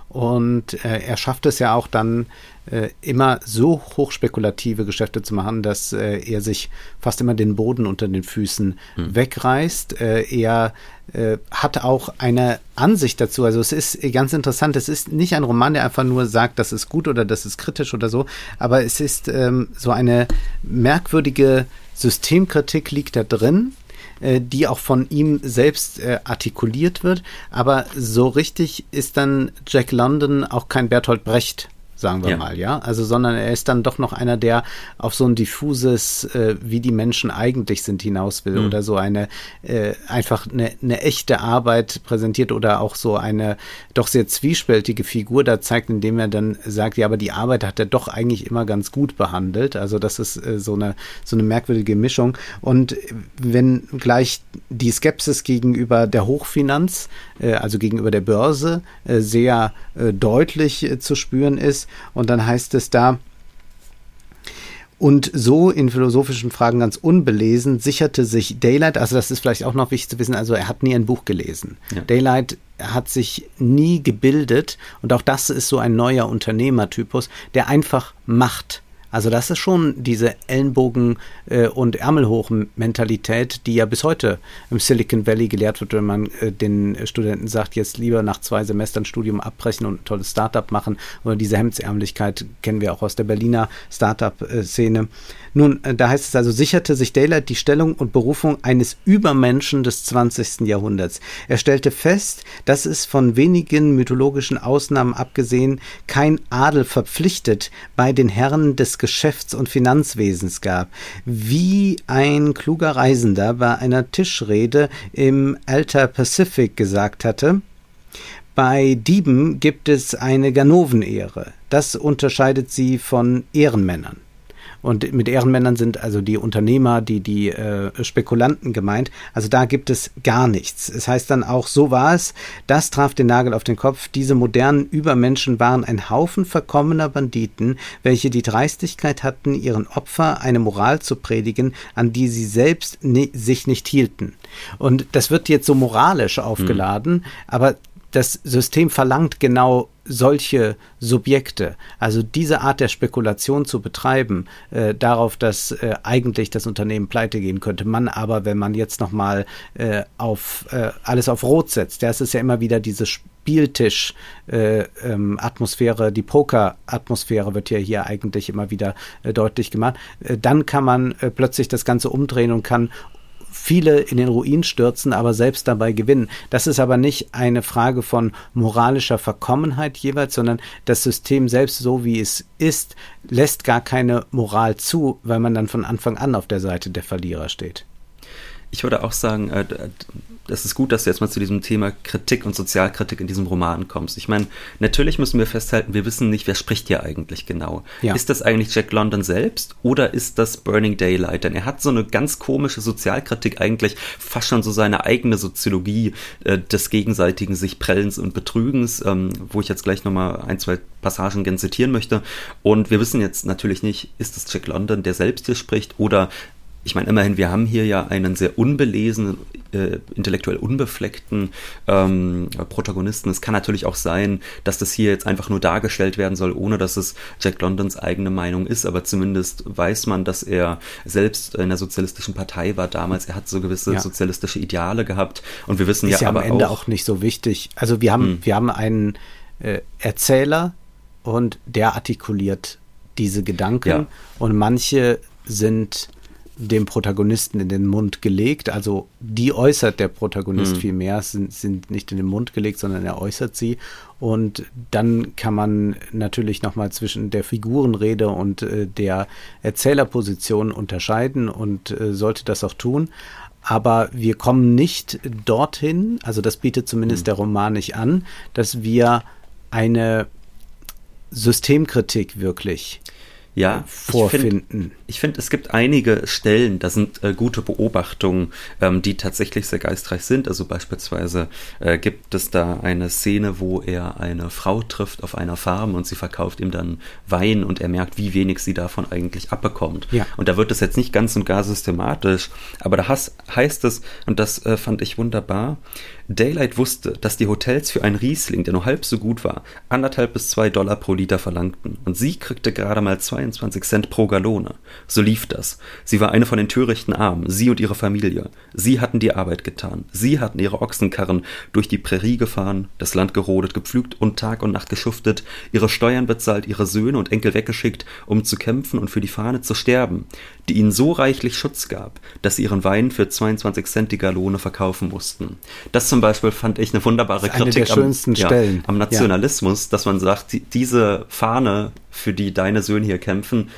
Und äh, er schafft es ja auch dann äh, immer so hochspekulative Geschäfte zu machen, dass äh, er sich fast immer den Boden unter den Füßen hm. wegreißt. Äh, er äh, hat auch eine Ansicht dazu. Also es ist ganz interessant. Es ist nicht ein Roman, der einfach nur sagt, das ist gut oder das ist kritisch oder so, aber es ist ähm, so eine merkwürdige Systemkritik liegt da drin äh, die auch von ihm selbst äh, artikuliert wird. Aber so richtig ist dann Jack London auch kein Bertolt Brecht sagen wir ja. mal, ja. Also, sondern er ist dann doch noch einer, der auf so ein diffuses, äh, wie die Menschen eigentlich sind, hinaus will mhm. oder so eine äh, einfach eine, eine echte Arbeit präsentiert oder auch so eine doch sehr zwiespältige Figur da zeigt, indem er dann sagt, ja, aber die Arbeit hat er doch eigentlich immer ganz gut behandelt. Also das ist äh, so eine so eine merkwürdige Mischung. Und wenn gleich die Skepsis gegenüber der Hochfinanz, äh, also gegenüber der Börse, äh, sehr äh, deutlich zu spüren ist, und dann heißt es da, und so in philosophischen Fragen ganz unbelesen sicherte sich Daylight, also das ist vielleicht auch noch wichtig zu wissen, also er hat nie ein Buch gelesen. Ja. Daylight hat sich nie gebildet und auch das ist so ein neuer Unternehmertypus, der einfach macht. Also das ist schon diese Ellenbogen- äh, und Ärmelhoch-Mentalität, die ja bis heute im Silicon Valley gelehrt wird, wenn man äh, den Studenten sagt, jetzt lieber nach zwei Semestern Studium abbrechen und ein tolles Startup machen. Oder diese Hemdsärmlichkeit kennen wir auch aus der Berliner Startup-Szene. Nun, äh, da heißt es also, sicherte sich Daylight die Stellung und Berufung eines Übermenschen des 20. Jahrhunderts. Er stellte fest, dass es von wenigen mythologischen Ausnahmen abgesehen kein Adel verpflichtet, bei den Herren des Geschäfts- und Finanzwesens gab. Wie ein kluger Reisender bei einer Tischrede im Alter Pacific gesagt hatte, bei Dieben gibt es eine Ganovenehre. Das unterscheidet sie von Ehrenmännern. Und mit Ehrenmännern sind also die Unternehmer, die, die äh, Spekulanten gemeint. Also da gibt es gar nichts. Es heißt dann auch, so war es, das traf den Nagel auf den Kopf. Diese modernen Übermenschen waren ein Haufen verkommener Banditen, welche die Dreistigkeit hatten, ihren Opfer eine Moral zu predigen, an die sie selbst ni sich nicht hielten. Und das wird jetzt so moralisch aufgeladen, hm. aber das System verlangt genau solche Subjekte, also diese Art der Spekulation zu betreiben, äh, darauf, dass äh, eigentlich das Unternehmen pleite gehen könnte. Man aber, wenn man jetzt nochmal äh, auf äh, alles auf Rot setzt, das ist ja immer wieder diese Spieltisch-Atmosphäre, äh, ähm, die Poker-Atmosphäre wird ja hier eigentlich immer wieder äh, deutlich gemacht. Äh, dann kann man äh, plötzlich das Ganze umdrehen und kann viele in den Ruin stürzen, aber selbst dabei gewinnen. Das ist aber nicht eine Frage von moralischer Verkommenheit jeweils, sondern das System selbst so wie es ist, lässt gar keine Moral zu, weil man dann von Anfang an auf der Seite der Verlierer steht. Ich würde auch sagen, äh, es ist gut, dass du jetzt mal zu diesem Thema Kritik und Sozialkritik in diesem Roman kommst. Ich meine, natürlich müssen wir festhalten, wir wissen nicht, wer spricht hier eigentlich genau. Ja. Ist das eigentlich Jack London selbst oder ist das Burning Daylight? Denn er hat so eine ganz komische Sozialkritik eigentlich, fast schon so seine eigene Soziologie äh, des gegenseitigen sich Prellens und Betrügens, ähm, wo ich jetzt gleich nochmal ein, zwei Passagen gerne zitieren möchte. Und wir wissen jetzt natürlich nicht, ist es Jack London, der selbst hier spricht oder ich meine, immerhin, wir haben hier ja einen sehr unbelesenen, äh, intellektuell unbefleckten ähm, Protagonisten. Es kann natürlich auch sein, dass das hier jetzt einfach nur dargestellt werden soll, ohne dass es Jack Londons eigene Meinung ist, aber zumindest weiß man, dass er selbst in der sozialistischen Partei war damals. Er hat so gewisse ja. sozialistische Ideale gehabt und wir wissen ist ja, ja aber am Ende auch, auch, nicht so wichtig. Also wir haben, hm. wir haben einen äh, Erzähler und der artikuliert diese Gedanken ja. und manche sind dem Protagonisten in den Mund gelegt. Also die äußert der Protagonist mhm. viel mehr, sind, sind nicht in den Mund gelegt, sondern er äußert sie. Und dann kann man natürlich nochmal zwischen der Figurenrede und äh, der Erzählerposition unterscheiden und äh, sollte das auch tun. Aber wir kommen nicht dorthin, also das bietet zumindest mhm. der Roman nicht an, dass wir eine Systemkritik wirklich ja, vorfinden. Ich finde, find, es gibt einige Stellen, da sind äh, gute Beobachtungen, ähm, die tatsächlich sehr geistreich sind. Also beispielsweise äh, gibt es da eine Szene, wo er eine Frau trifft auf einer Farm und sie verkauft ihm dann Wein und er merkt, wie wenig sie davon eigentlich abbekommt. Ja. Und da wird es jetzt nicht ganz und gar systematisch, aber da has, heißt es, und das äh, fand ich wunderbar, Daylight wusste, dass die Hotels für einen Riesling, der nur halb so gut war, anderthalb bis zwei Dollar pro Liter verlangten. Und sie kriegte gerade mal 22 Cent pro Gallone. So lief das. Sie war eine von den törichten Armen, sie und ihre Familie. Sie hatten die Arbeit getan. Sie hatten ihre Ochsenkarren durch die Prärie gefahren, das Land gerodet, gepflügt und Tag und Nacht geschuftet, ihre Steuern bezahlt, ihre Söhne und Enkel weggeschickt, um zu kämpfen und für die Fahne zu sterben. die ihnen so reichlich Schutz gab, dass sie ihren Wein für 22 Cent die Gallone verkaufen mussten. Das zum Beispiel fand ich eine wunderbare eine Kritik am, ja, am, Nationalismus, ja. dass man sagt, die, diese Fahne, für die deine Söhne hier kämpfen,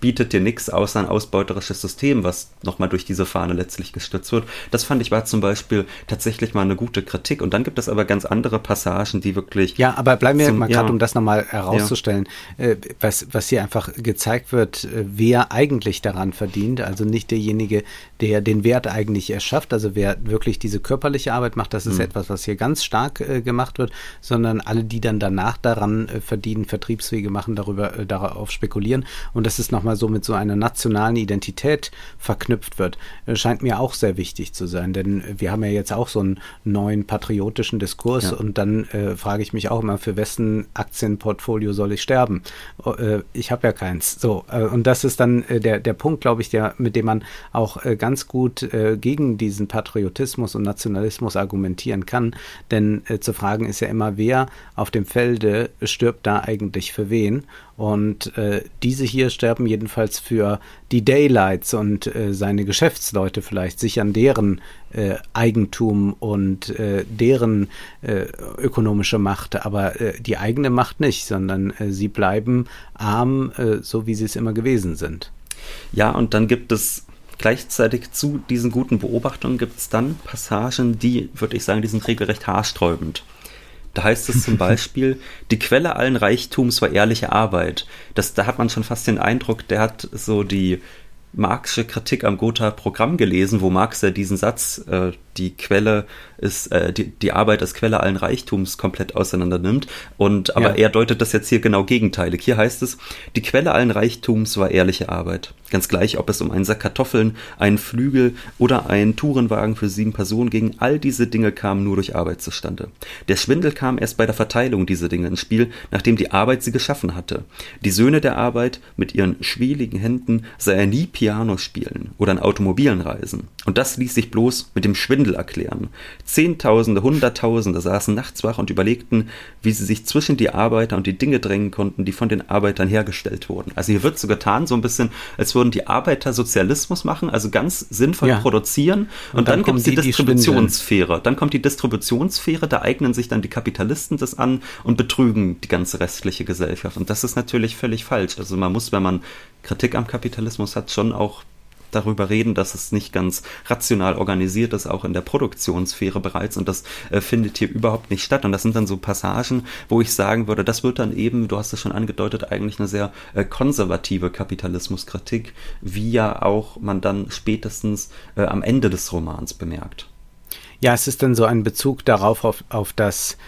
bietet dir nichts außer ein ausbeuterisches System, was nochmal durch diese Fahne letztlich gestützt wird. Das fand ich war zum Beispiel tatsächlich mal eine gute Kritik. Und dann gibt es aber ganz andere Passagen, die wirklich. Ja, aber bleiben wir zum, mal gerade, ja. um das nochmal herauszustellen, ja. äh, was, was hier einfach gezeigt wird, äh, wer eigentlich daran verdient. Also nicht derjenige, der den Wert eigentlich erschafft, also wer wirklich diese körperliche Arbeit macht, das ist mhm. etwas, was hier ganz stark äh, gemacht wird, sondern alle, die dann danach daran äh, verdienen, Vertriebswege machen, darüber äh, darauf spekulieren. Und das ist nochmal so mit so einer nationalen Identität verknüpft wird, äh, scheint mir auch sehr wichtig zu sein. Denn wir haben ja jetzt auch so einen neuen patriotischen Diskurs ja. und dann äh, frage ich mich auch immer, für wessen Aktienportfolio soll ich sterben? Oh, äh, ich habe ja keins. So, äh, und das ist dann äh, der, der Punkt, glaube ich, der, mit dem man auch äh, ganz gut gegen diesen Patriotismus und Nationalismus argumentieren kann. Denn zu fragen ist ja immer, wer auf dem Felde stirbt da eigentlich für wen? Und äh, diese hier sterben jedenfalls für die Daylights und äh, seine Geschäftsleute vielleicht, sichern deren äh, Eigentum und äh, deren äh, ökonomische Macht, aber äh, die eigene Macht nicht, sondern äh, sie bleiben arm, äh, so wie sie es immer gewesen sind. Ja, und dann gibt es gleichzeitig zu diesen guten Beobachtungen gibt es dann Passagen, die, würde ich sagen, die sind regelrecht haarsträubend. Da heißt es zum Beispiel, die Quelle allen Reichtums war ehrliche Arbeit. Das, da hat man schon fast den Eindruck, der hat so die Marxische Kritik am Gotha-Programm gelesen, wo Marx ja diesen Satz, äh, die Quelle ist, äh, die, die Arbeit als Quelle allen Reichtums komplett auseinander nimmt. Und aber ja. er deutet das jetzt hier genau gegenteilig. Hier heißt es, die Quelle allen Reichtums war ehrliche Arbeit. Ganz gleich, ob es um einen Sack Kartoffeln, einen Flügel oder einen Tourenwagen für sieben Personen ging, all diese Dinge kamen nur durch Arbeit zustande. Der Schwindel kam erst bei der Verteilung dieser Dinge ins Spiel, nachdem die Arbeit sie geschaffen hatte. Die Söhne der Arbeit mit ihren schwieligen Händen sah er nie Piano spielen oder in Automobilen reisen. Und das ließ sich bloß mit dem Schwindel erklären. Zehntausende, Hunderttausende saßen nachts wach und überlegten, wie sie sich zwischen die Arbeiter und die Dinge drängen konnten, die von den Arbeitern hergestellt wurden. Also hier wird so getan, so ein bisschen, als würden die Arbeiter Sozialismus machen, also ganz sinnvoll ja. produzieren. Und, und dann, dann gibt es die, die Distributionssphäre. Dann kommt die Distributionssphäre, da eignen sich dann die Kapitalisten das an und betrügen die ganze restliche Gesellschaft. Und das ist natürlich völlig falsch. Also man muss, wenn man Kritik am Kapitalismus hat, schon auch darüber reden, dass es nicht ganz rational organisiert ist, auch in der Produktionssphäre bereits. Und das äh, findet hier überhaupt nicht statt. Und das sind dann so Passagen, wo ich sagen würde, das wird dann eben, du hast es schon angedeutet, eigentlich eine sehr äh, konservative Kapitalismuskritik, wie ja auch man dann spätestens äh, am Ende des Romans bemerkt. Ja, es ist dann so ein Bezug darauf, auf, auf das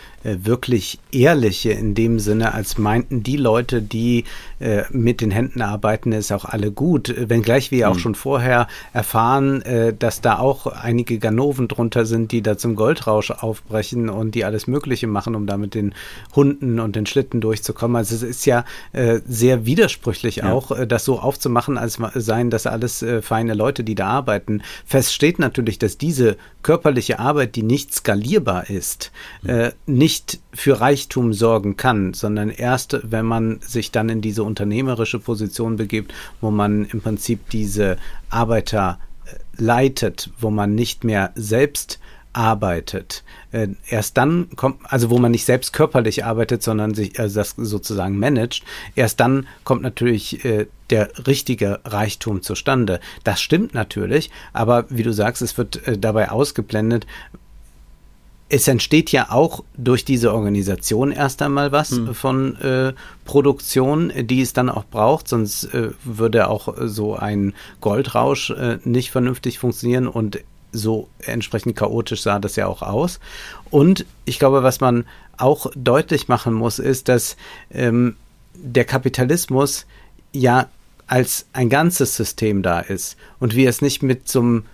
wirklich ehrliche in dem Sinne, als meinten die Leute, die äh, mit den Händen arbeiten, ist auch alle gut. Wenngleich wir mhm. auch schon vorher erfahren, äh, dass da auch einige Ganoven drunter sind, die da zum Goldrausch aufbrechen und die alles Mögliche machen, um da mit den Hunden und den Schlitten durchzukommen. Also es ist ja äh, sehr widersprüchlich ja. auch, äh, das so aufzumachen, als seien das alles äh, feine Leute, die da arbeiten. Fest steht natürlich, dass diese körperliche Arbeit, die nicht skalierbar ist, mhm. nicht nicht für Reichtum sorgen kann, sondern erst, wenn man sich dann in diese unternehmerische Position begibt, wo man im Prinzip diese Arbeiter äh, leitet, wo man nicht mehr selbst arbeitet. Äh, erst dann kommt, also wo man nicht selbst körperlich arbeitet, sondern sich also das sozusagen managt, erst dann kommt natürlich äh, der richtige Reichtum zustande. Das stimmt natürlich, aber wie du sagst, es wird äh, dabei ausgeblendet, es entsteht ja auch durch diese Organisation erst einmal was hm. von äh, Produktion, die es dann auch braucht, sonst äh, würde auch so ein Goldrausch äh, nicht vernünftig funktionieren und so entsprechend chaotisch sah das ja auch aus. Und ich glaube, was man auch deutlich machen muss, ist, dass ähm, der Kapitalismus ja als ein ganzes System da ist und wir es nicht mit so einem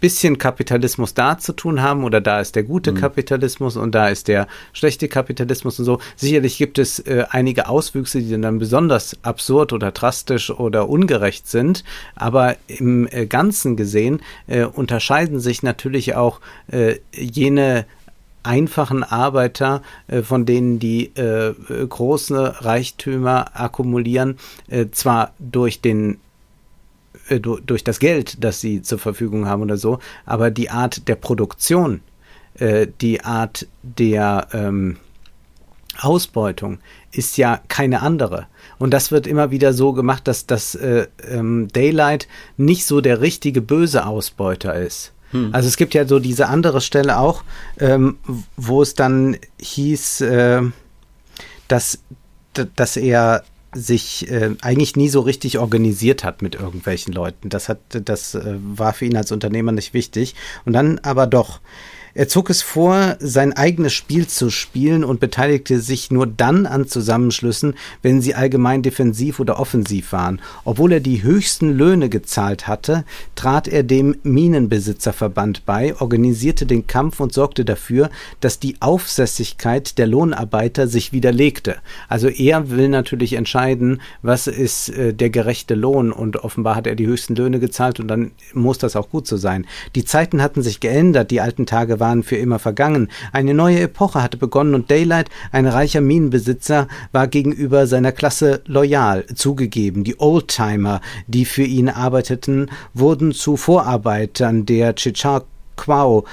bisschen Kapitalismus da zu tun haben oder da ist der gute mhm. Kapitalismus und da ist der schlechte Kapitalismus und so. Sicherlich gibt es äh, einige Auswüchse, die dann besonders absurd oder drastisch oder ungerecht sind, aber im äh, Ganzen gesehen äh, unterscheiden sich natürlich auch äh, jene einfachen Arbeiter, äh, von denen die äh, große Reichtümer akkumulieren, zwar durch den äh, durch das Geld, das sie zur Verfügung haben oder so, aber die Art der Produktion, äh, die Art der ähm, Ausbeutung ist ja keine andere. Und das wird immer wieder so gemacht, dass das äh, ähm, Daylight nicht so der richtige böse Ausbeuter ist. Hm. Also es gibt ja so diese andere Stelle auch, ähm, wo es dann hieß, äh, dass, dass er sich äh, eigentlich nie so richtig organisiert hat mit irgendwelchen Leuten. Das hat, das äh, war für ihn als Unternehmer nicht wichtig. Und dann aber doch. Er zog es vor, sein eigenes Spiel zu spielen und beteiligte sich nur dann an Zusammenschlüssen, wenn sie allgemein defensiv oder offensiv waren. Obwohl er die höchsten Löhne gezahlt hatte, trat er dem Minenbesitzerverband bei, organisierte den Kampf und sorgte dafür, dass die Aufsässigkeit der Lohnarbeiter sich widerlegte. Also er will natürlich entscheiden, was ist äh, der gerechte Lohn und offenbar hat er die höchsten Löhne gezahlt und dann muss das auch gut so sein. Die Zeiten hatten sich geändert, die alten Tage waren waren für immer vergangen. Eine neue Epoche hatte begonnen und Daylight, ein reicher Minenbesitzer, war gegenüber seiner Klasse loyal. Zugegeben, die Oldtimer, die für ihn arbeiteten, wurden zu Vorarbeitern der Chichaquao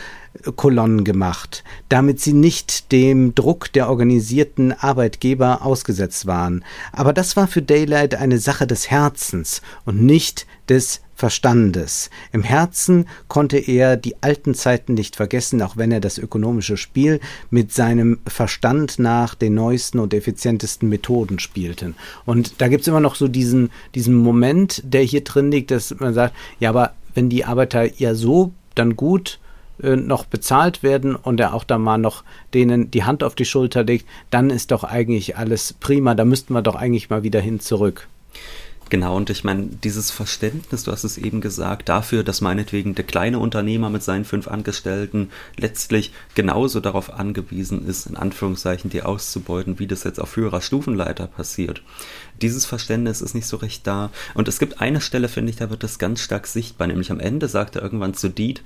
Kolonnen gemacht, damit sie nicht dem Druck der organisierten Arbeitgeber ausgesetzt waren. Aber das war für Daylight eine Sache des Herzens und nicht des Verstandes. Im Herzen konnte er die alten Zeiten nicht vergessen, auch wenn er das ökonomische Spiel mit seinem Verstand nach den neuesten und effizientesten Methoden spielte. Und da gibt's immer noch so diesen, diesen Moment, der hier drin liegt, dass man sagt, ja, aber wenn die Arbeiter ja so dann gut äh, noch bezahlt werden und er auch da mal noch denen die Hand auf die Schulter legt, dann ist doch eigentlich alles prima, da müssten wir doch eigentlich mal wieder hin zurück. Genau, und ich meine, dieses Verständnis, du hast es eben gesagt, dafür, dass meinetwegen der kleine Unternehmer mit seinen fünf Angestellten letztlich genauso darauf angewiesen ist, in Anführungszeichen die auszubeuten, wie das jetzt auf höherer Stufenleiter passiert. Dieses Verständnis ist nicht so recht da. Und es gibt eine Stelle, finde ich, da wird das ganz stark sichtbar, nämlich am Ende sagt er irgendwann zu Deed,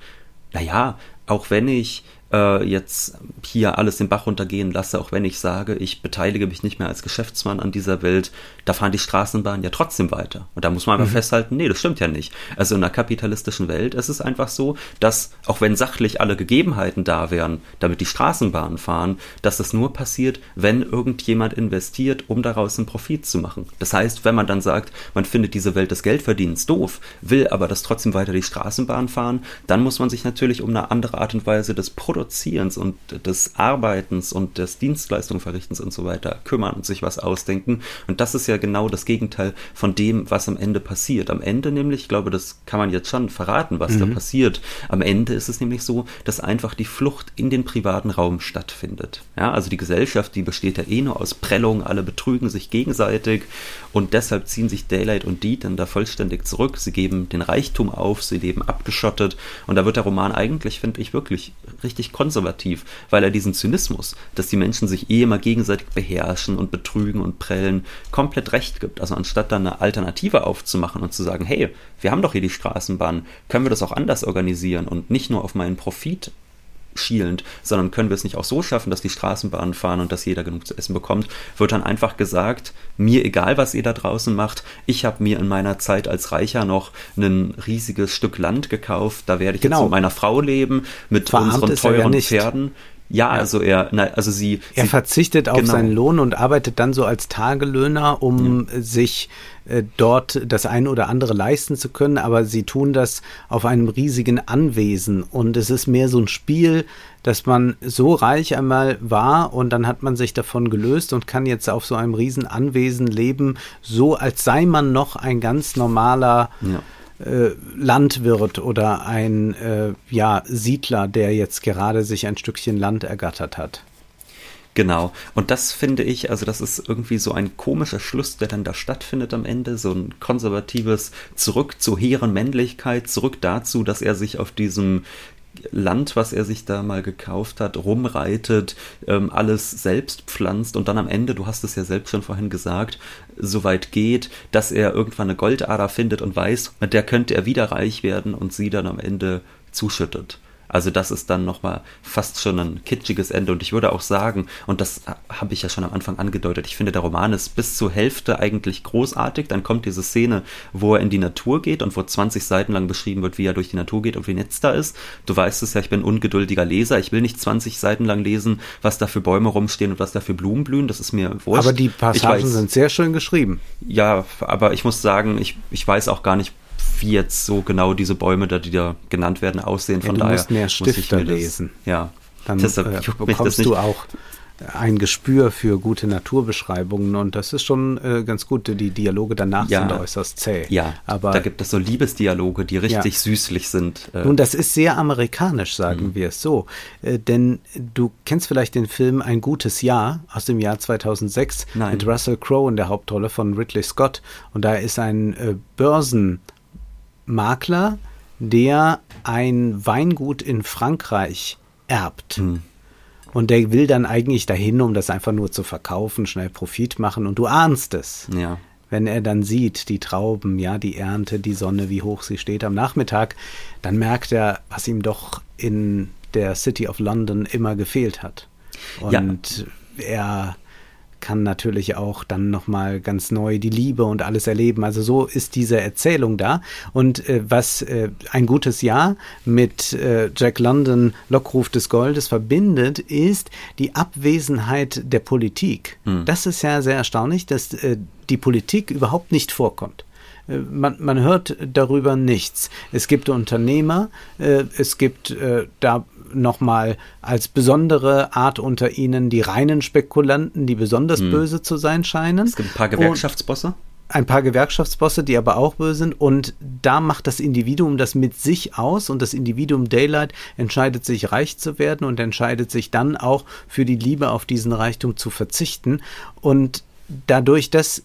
naja, auch wenn ich äh, jetzt hier alles den Bach runtergehen lasse, auch wenn ich sage, ich beteilige mich nicht mehr als Geschäftsmann an dieser Welt, da fahren die Straßenbahnen ja trotzdem weiter. Und da muss man aber mhm. festhalten, nee, das stimmt ja nicht. Also in einer kapitalistischen Welt ist es einfach so, dass auch wenn sachlich alle Gegebenheiten da wären, damit die Straßenbahnen fahren, dass das nur passiert, wenn irgendjemand investiert, um daraus einen Profit zu machen. Das heißt, wenn man dann sagt, man findet diese Welt des Geldverdienens doof, will aber dass trotzdem weiter die Straßenbahn fahren, dann muss man sich natürlich um eine andere Art und Weise des Produkts Produzierens und des Arbeitens und des Dienstleistungsverrichtens und so weiter kümmern und sich was ausdenken. Und das ist ja genau das Gegenteil von dem, was am Ende passiert. Am Ende nämlich, ich glaube, das kann man jetzt schon verraten, was mhm. da passiert. Am Ende ist es nämlich so, dass einfach die Flucht in den privaten Raum stattfindet. Ja, also die Gesellschaft, die besteht ja eh nur aus Prellung, alle betrügen sich gegenseitig und deshalb ziehen sich Daylight und Deed dann da vollständig zurück. Sie geben den Reichtum auf, sie leben abgeschottet und da wird der Roman eigentlich, finde ich, wirklich richtig richtig konservativ, weil er diesen Zynismus, dass die Menschen sich eh immer gegenseitig beherrschen und betrügen und prellen, komplett recht gibt. Also anstatt dann eine Alternative aufzumachen und zu sagen, hey, wir haben doch hier die Straßenbahn, können wir das auch anders organisieren und nicht nur auf meinen Profit schielend, sondern können wir es nicht auch so schaffen, dass die Straßenbahnen fahren und dass jeder genug zu essen bekommt, wird dann einfach gesagt, mir egal, was ihr da draußen macht, ich habe mir in meiner Zeit als Reicher noch ein riesiges Stück Land gekauft, da werde ich genau. jetzt mit meiner Frau leben, mit Verarmt unseren teuren ja Pferden. Ja, also er, na, also sie. Er sie, verzichtet auf genau. seinen Lohn und arbeitet dann so als Tagelöhner, um ja. sich äh, dort das eine oder andere leisten zu können, aber sie tun das auf einem riesigen Anwesen und es ist mehr so ein Spiel, dass man so reich einmal war und dann hat man sich davon gelöst und kann jetzt auf so einem riesen Anwesen leben, so als sei man noch ein ganz normaler ja äh, Landwirt oder ein äh, ja, Siedler, der jetzt gerade sich ein Stückchen Land ergattert hat. Genau. Und das finde ich, also das ist irgendwie so ein komischer Schluss, der dann da stattfindet am Ende, so ein konservatives Zurück zur hehren Männlichkeit, zurück dazu, dass er sich auf diesem Land, was er sich da mal gekauft hat, rumreitet, ähm, alles selbst pflanzt und dann am Ende, du hast es ja selbst schon vorhin gesagt, so weit geht, dass er irgendwann eine Goldader findet und weiß, mit der könnte er wieder reich werden und sie dann am Ende zuschüttet. Also das ist dann nochmal fast schon ein kitschiges Ende. Und ich würde auch sagen, und das habe ich ja schon am Anfang angedeutet, ich finde, der Roman ist bis zur Hälfte eigentlich großartig. Dann kommt diese Szene, wo er in die Natur geht und wo 20 Seiten lang beschrieben wird, wie er durch die Natur geht und wie netz da ist. Du weißt es ja, ich bin ein ungeduldiger Leser. Ich will nicht 20 Seiten lang lesen, was da für Bäume rumstehen und was da für Blumen blühen. Das ist mir wurscht. Aber die Passagen sind sehr schön geschrieben. Ja, aber ich muss sagen, ich, ich weiß auch gar nicht, wie jetzt so genau diese Bäume, da, die da genannt werden, aussehen. Von ja, du daher musst mehr Stifter muss lesen. Ja. Dann Deshalb äh, bekommst du auch ein Gespür für gute Naturbeschreibungen und das ist schon äh, ganz gut. Die Dialoge danach ja, sind äußerst zäh. Ja, aber da gibt es so Liebesdialoge, die richtig ja. süßlich sind. Äh. Nun, das ist sehr amerikanisch, sagen mhm. wir es so. Äh, denn du kennst vielleicht den Film Ein gutes Jahr aus dem Jahr 2006 Nein. mit Russell Crowe in der Hauptrolle von Ridley Scott und da ist ein äh, Börsen Makler, der ein Weingut in Frankreich erbt. Hm. Und der will dann eigentlich dahin, um das einfach nur zu verkaufen, schnell Profit machen. Und du ahnst es. Ja. Wenn er dann sieht, die Trauben, ja, die Ernte, die Sonne, wie hoch sie steht am Nachmittag, dann merkt er, was ihm doch in der City of London immer gefehlt hat. Und ja. er kann natürlich auch dann nochmal ganz neu die Liebe und alles erleben. Also so ist diese Erzählung da. Und äh, was äh, ein gutes Jahr mit äh, Jack London Lockruf des Goldes verbindet, ist die Abwesenheit der Politik. Hm. Das ist ja sehr erstaunlich, dass äh, die Politik überhaupt nicht vorkommt. Äh, man, man, hört darüber nichts. Es gibt Unternehmer, äh, es gibt äh, da nochmal als besondere Art unter ihnen die reinen Spekulanten, die besonders hm. böse zu sein scheinen. Es gibt ein paar Gewerkschaftsbosse. ein paar Gewerkschaftsbosse, die aber auch böse sind. Und da macht das Individuum das mit sich aus und das Individuum Daylight entscheidet sich, reich zu werden und entscheidet sich dann auch für die Liebe auf diesen Reichtum zu verzichten. Und dadurch, dass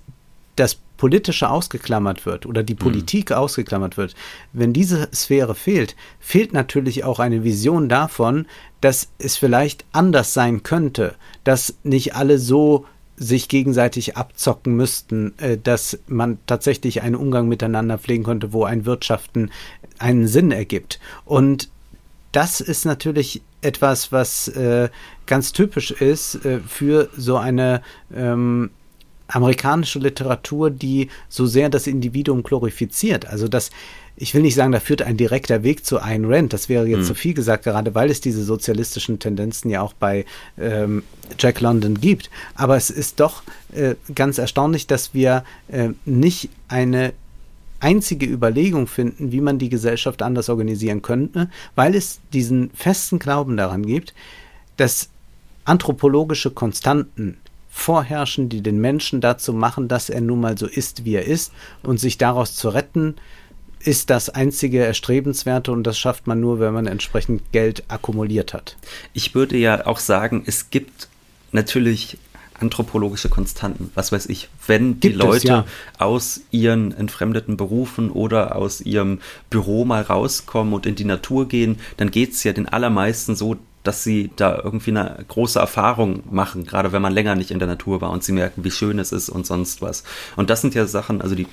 das Politische ausgeklammert wird oder die mhm. Politik mhm. ausgeklammert wird, wenn diese Sphäre fehlt, fehlt natürlich auch eine Vision davon, dass es vielleicht anders sein könnte, dass nicht alle so sich gegenseitig abzocken müssten, äh, dass man tatsächlich einen Umgang miteinander pflegen könnte, wo ein Wirtschaften einen Sinn ergibt. Und das ist natürlich etwas, was äh, ganz typisch ist äh, für so eine ähm, amerikanische Literatur, die so sehr das Individuum glorifiziert. Also das, ich will nicht sagen, da führt ein direkter Weg zu Ayn Rand, das wäre jetzt mhm. zu viel gesagt, gerade weil es diese sozialistischen Tendenzen ja auch bei ähm, Jack London gibt. Aber es ist doch äh, ganz erstaunlich, dass wir äh, nicht eine einzige Überlegung finden, wie man die Gesellschaft anders organisieren könnte, weil es diesen festen Glauben daran gibt, dass anthropologische Konstanten vorherrschen, die den Menschen dazu machen, dass er nun mal so ist, wie er ist und sich daraus zu retten, ist das einzige Erstrebenswerte und das schafft man nur, wenn man entsprechend Geld akkumuliert hat. Ich würde ja auch sagen, es gibt natürlich anthropologische Konstanten, was weiß ich, wenn die Gibt Leute es, ja. aus ihren entfremdeten Berufen oder aus ihrem Büro mal rauskommen und in die Natur gehen, dann geht es ja den allermeisten so, dass sie da irgendwie eine große Erfahrung machen, gerade wenn man länger nicht in der Natur war und sie merken, wie schön es ist und sonst was. Und das sind ja Sachen, also die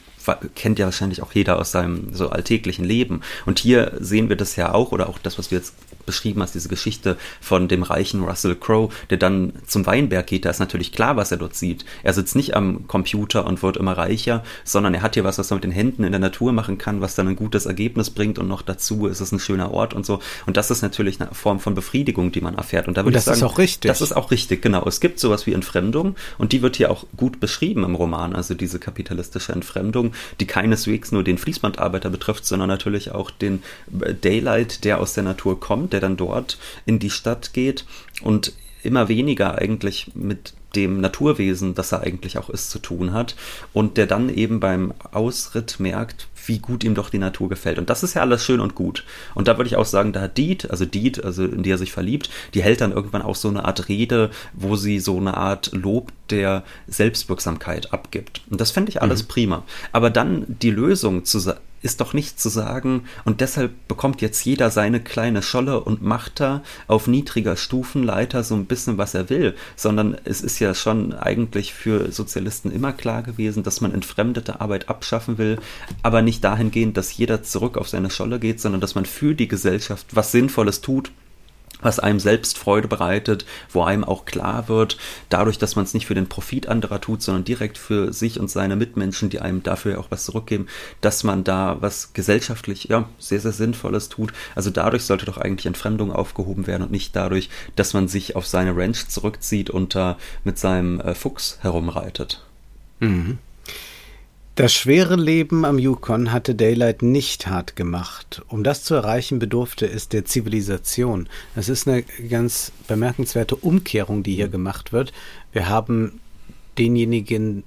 kennt ja wahrscheinlich auch jeder aus seinem so alltäglichen Leben. Und hier sehen wir das ja auch, oder auch das, was du jetzt beschrieben hast, diese Geschichte von dem reichen Russell Crowe, der dann zum Weinberg geht, da ist natürlich klar, was er dort sieht. Er sitzt nicht am Computer und wird immer reicher, sondern er hat hier was, was er mit den Händen in der Natur machen kann, was dann ein gutes Ergebnis bringt und noch dazu ist es ein schöner Ort und so. Und das ist natürlich eine Form von Befriedigung, die man erfährt. Und da würde ich sagen, das ist auch richtig. Das ist auch richtig, genau. Es gibt sowas wie Entfremdung und die wird hier auch gut beschrieben im Roman, also diese kapitalistische Entfremdung die keineswegs nur den Fließbandarbeiter betrifft, sondern natürlich auch den äh, Daylight, der aus der Natur kommt, der dann dort in die Stadt geht und immer weniger eigentlich mit dem Naturwesen, das er eigentlich auch ist, zu tun hat und der dann eben beim Ausritt merkt, wie gut ihm doch die Natur gefällt. Und das ist ja alles schön und gut. Und da würde ich auch sagen, da hat Deed, also Deed, also in die er sich verliebt, die hält dann irgendwann auch so eine Art Rede, wo sie so eine Art Lob der Selbstwirksamkeit abgibt. Und das fände ich alles mhm. prima. Aber dann die Lösung zu ist doch nicht zu sagen. Und deshalb bekommt jetzt jeder seine kleine Scholle und macht da auf niedriger Stufenleiter so ein bisschen, was er will, sondern es ist ja schon eigentlich für Sozialisten immer klar gewesen, dass man entfremdete Arbeit abschaffen will, aber nicht dahingehend, dass jeder zurück auf seine Scholle geht, sondern dass man für die Gesellschaft was Sinnvolles tut was einem selbst Freude bereitet, wo einem auch klar wird, dadurch, dass man es nicht für den Profit anderer tut, sondern direkt für sich und seine Mitmenschen, die einem dafür auch was zurückgeben, dass man da was gesellschaftlich, ja, sehr, sehr Sinnvolles tut. Also dadurch sollte doch eigentlich Entfremdung aufgehoben werden und nicht dadurch, dass man sich auf seine Ranch zurückzieht und da mit seinem äh, Fuchs herumreitet. Mhm. Das schwere Leben am Yukon hatte Daylight nicht hart gemacht. Um das zu erreichen, bedurfte es der Zivilisation. Das ist eine ganz bemerkenswerte Umkehrung, die hier gemacht wird. Wir haben denjenigen,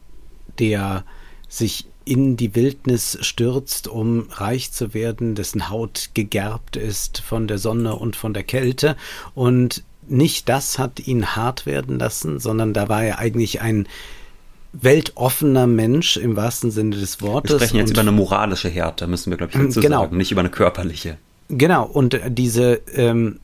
der sich in die Wildnis stürzt, um reich zu werden, dessen Haut gegerbt ist von der Sonne und von der Kälte. Und nicht das hat ihn hart werden lassen, sondern da war er eigentlich ein weltoffener Mensch im wahrsten Sinne des Wortes. Wir sprechen jetzt über eine moralische Härte, müssen wir, glaube ich, dazu genau. sagen, nicht über eine körperliche. Genau, und diese ähm,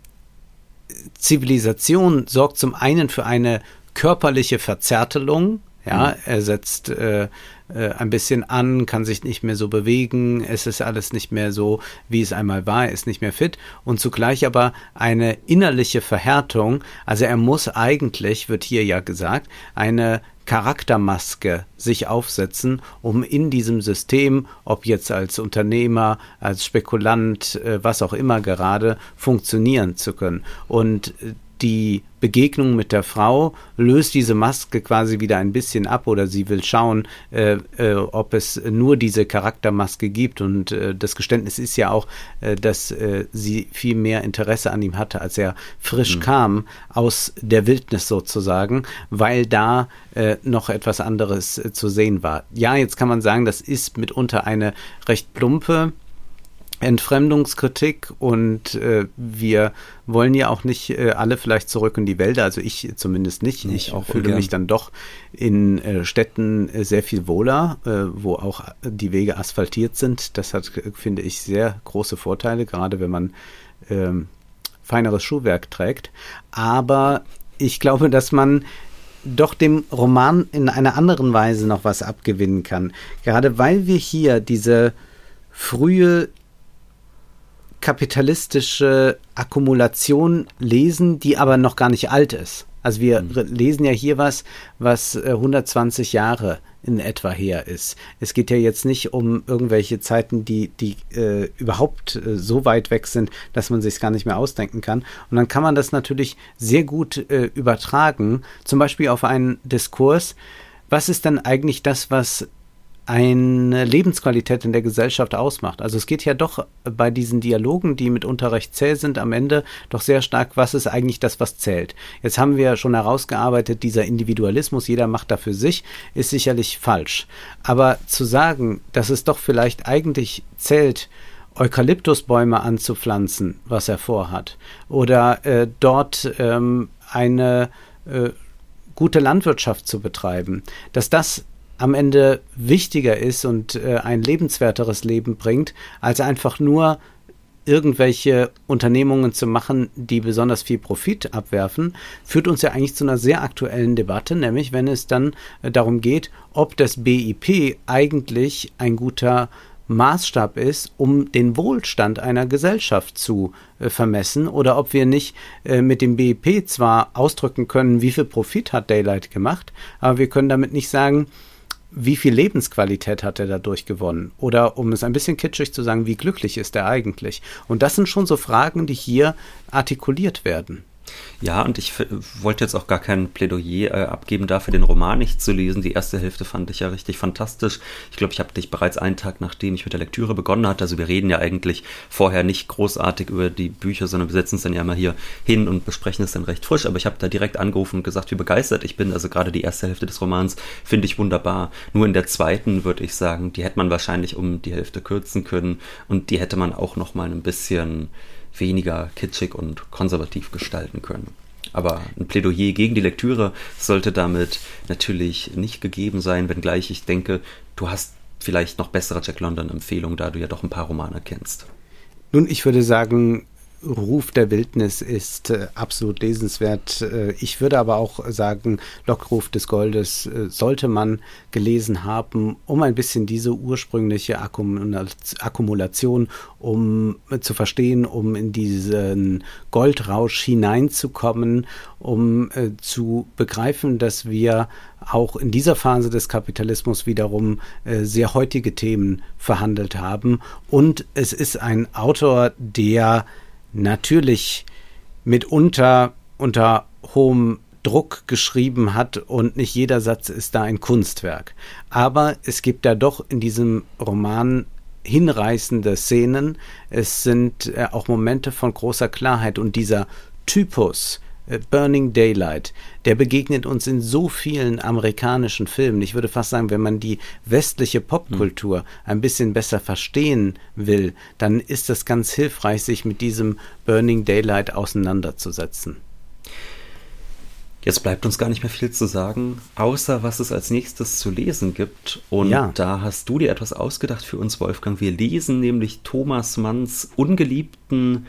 Zivilisation sorgt zum einen für eine körperliche Verzärtelung, ja, er setzt äh, äh, ein bisschen an, kann sich nicht mehr so bewegen, es ist alles nicht mehr so, wie es einmal war, ist nicht mehr fit und zugleich aber eine innerliche Verhärtung, also er muss eigentlich, wird hier ja gesagt, eine Charaktermaske sich aufsetzen, um in diesem System, ob jetzt als Unternehmer, als Spekulant, äh, was auch immer gerade, funktionieren zu können. Und äh, die Begegnung mit der Frau löst diese Maske quasi wieder ein bisschen ab oder sie will schauen, äh, äh, ob es nur diese Charaktermaske gibt. Und äh, das Geständnis ist ja auch, äh, dass äh, sie viel mehr Interesse an ihm hatte, als er frisch mhm. kam aus der Wildnis sozusagen, weil da äh, noch etwas anderes zu sehen war. Ja, jetzt kann man sagen, das ist mitunter eine recht plumpe Entfremdungskritik und äh, wir wollen ja auch nicht äh, alle vielleicht zurück in die Wälder, also ich zumindest nicht. Ich, ich fühle gern. mich dann doch in äh, Städten äh, sehr viel wohler, äh, wo auch die Wege asphaltiert sind. Das hat, finde ich, sehr große Vorteile, gerade wenn man ähm, feineres Schuhwerk trägt. Aber ich glaube, dass man doch dem Roman in einer anderen Weise noch was abgewinnen kann. Gerade weil wir hier diese frühe kapitalistische Akkumulation lesen, die aber noch gar nicht alt ist. Also wir mhm. lesen ja hier was, was 120 äh, Jahre in etwa her ist. Es geht ja jetzt nicht um irgendwelche Zeiten, die, die äh, überhaupt äh, so weit weg sind, dass man sich gar nicht mehr ausdenken kann. Und dann kann man das natürlich sehr gut äh, übertragen, zum Beispiel auf einen Diskurs. Was ist denn eigentlich das, was eine Lebensqualität in der Gesellschaft ausmacht. Also es geht ja doch bei diesen Dialogen, die mitunter recht zäh sind, am Ende doch sehr stark, was ist eigentlich das, was zählt. Jetzt haben wir schon herausgearbeitet, dieser Individualismus, jeder macht da für sich, ist sicherlich falsch. Aber zu sagen, dass es doch vielleicht eigentlich zählt, Eukalyptusbäume anzupflanzen, was er vorhat, oder äh, dort ähm, eine äh, gute Landwirtschaft zu betreiben, dass das am Ende wichtiger ist und äh, ein lebenswerteres Leben bringt, als einfach nur irgendwelche Unternehmungen zu machen, die besonders viel Profit abwerfen, führt uns ja eigentlich zu einer sehr aktuellen Debatte, nämlich wenn es dann äh, darum geht, ob das BIP eigentlich ein guter Maßstab ist, um den Wohlstand einer Gesellschaft zu äh, vermessen oder ob wir nicht äh, mit dem BIP zwar ausdrücken können, wie viel Profit hat Daylight gemacht, aber wir können damit nicht sagen, wie viel Lebensqualität hat er dadurch gewonnen? Oder um es ein bisschen kitschig zu sagen, wie glücklich ist er eigentlich? Und das sind schon so Fragen, die hier artikuliert werden. Ja, und ich wollte jetzt auch gar kein Plädoyer äh, abgeben dafür, den Roman nicht zu lesen. Die erste Hälfte fand ich ja richtig fantastisch. Ich glaube, ich habe dich bereits einen Tag, nachdem ich mit der Lektüre begonnen hatte, also wir reden ja eigentlich vorher nicht großartig über die Bücher, sondern wir setzen es dann ja immer hier hin und besprechen es dann recht frisch. Aber ich habe da direkt angerufen und gesagt, wie begeistert ich bin. Also gerade die erste Hälfte des Romans finde ich wunderbar. Nur in der zweiten würde ich sagen, die hätte man wahrscheinlich um die Hälfte kürzen können und die hätte man auch noch mal ein bisschen weniger kitschig und konservativ gestalten können. Aber ein Plädoyer gegen die Lektüre sollte damit natürlich nicht gegeben sein, wenngleich ich denke, du hast vielleicht noch bessere Jack London-Empfehlung, da du ja doch ein paar Romane kennst? Nun, ich würde sagen, Ruf der Wildnis ist äh, absolut lesenswert. Äh, ich würde aber auch sagen, Lockruf des Goldes äh, sollte man gelesen haben, um ein bisschen diese ursprüngliche Akkumulation, um äh, zu verstehen, um in diesen Goldrausch hineinzukommen, um äh, zu begreifen, dass wir auch in dieser Phase des Kapitalismus wiederum äh, sehr heutige Themen verhandelt haben. Und es ist ein Autor, der natürlich mitunter unter hohem Druck geschrieben hat und nicht jeder Satz ist da ein Kunstwerk. Aber es gibt da doch in diesem Roman hinreißende Szenen. Es sind äh, auch Momente von großer Klarheit und dieser Typus, Burning Daylight, der begegnet uns in so vielen amerikanischen Filmen. Ich würde fast sagen, wenn man die westliche Popkultur ein bisschen besser verstehen will, dann ist das ganz hilfreich, sich mit diesem Burning Daylight auseinanderzusetzen. Jetzt bleibt uns gar nicht mehr viel zu sagen, außer was es als nächstes zu lesen gibt. Und ja. da hast du dir etwas ausgedacht für uns, Wolfgang. Wir lesen nämlich Thomas Manns ungeliebten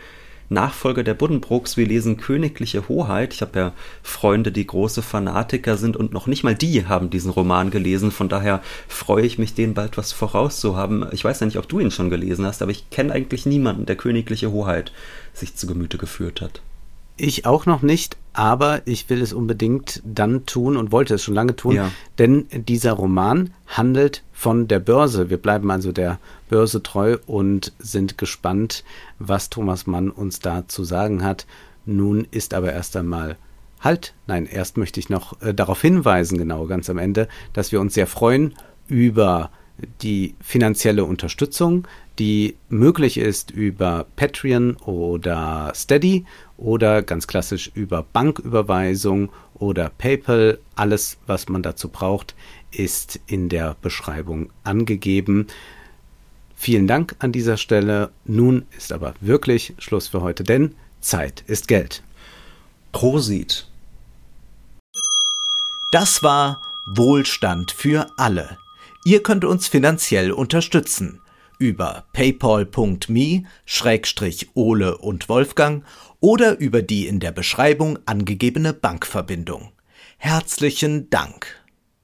Nachfolger der Buddenbrooks. Wir lesen Königliche Hoheit. Ich habe ja Freunde, die große Fanatiker sind und noch nicht mal die haben diesen Roman gelesen. Von daher freue ich mich, denen bald was vorauszuhaben. Ich weiß ja nicht, ob du ihn schon gelesen hast, aber ich kenne eigentlich niemanden, der Königliche Hoheit sich zu Gemüte geführt hat. Ich auch noch nicht, aber ich will es unbedingt dann tun und wollte es schon lange tun, ja. denn dieser Roman handelt von der Börse. Wir bleiben also der Börse treu und sind gespannt, was Thomas Mann uns da zu sagen hat. Nun ist aber erst einmal Halt, nein, erst möchte ich noch äh, darauf hinweisen, genau ganz am Ende, dass wir uns sehr freuen über die finanzielle Unterstützung, die möglich ist über Patreon oder Steady oder ganz klassisch über Banküberweisung oder PayPal. Alles, was man dazu braucht, ist in der Beschreibung angegeben. Vielen Dank an dieser Stelle. Nun ist aber wirklich Schluss für heute, denn Zeit ist Geld. Prosit. Das war Wohlstand für alle. Ihr könnt uns finanziell unterstützen über paypal.me-ole und Wolfgang oder über die in der Beschreibung angegebene Bankverbindung. Herzlichen Dank.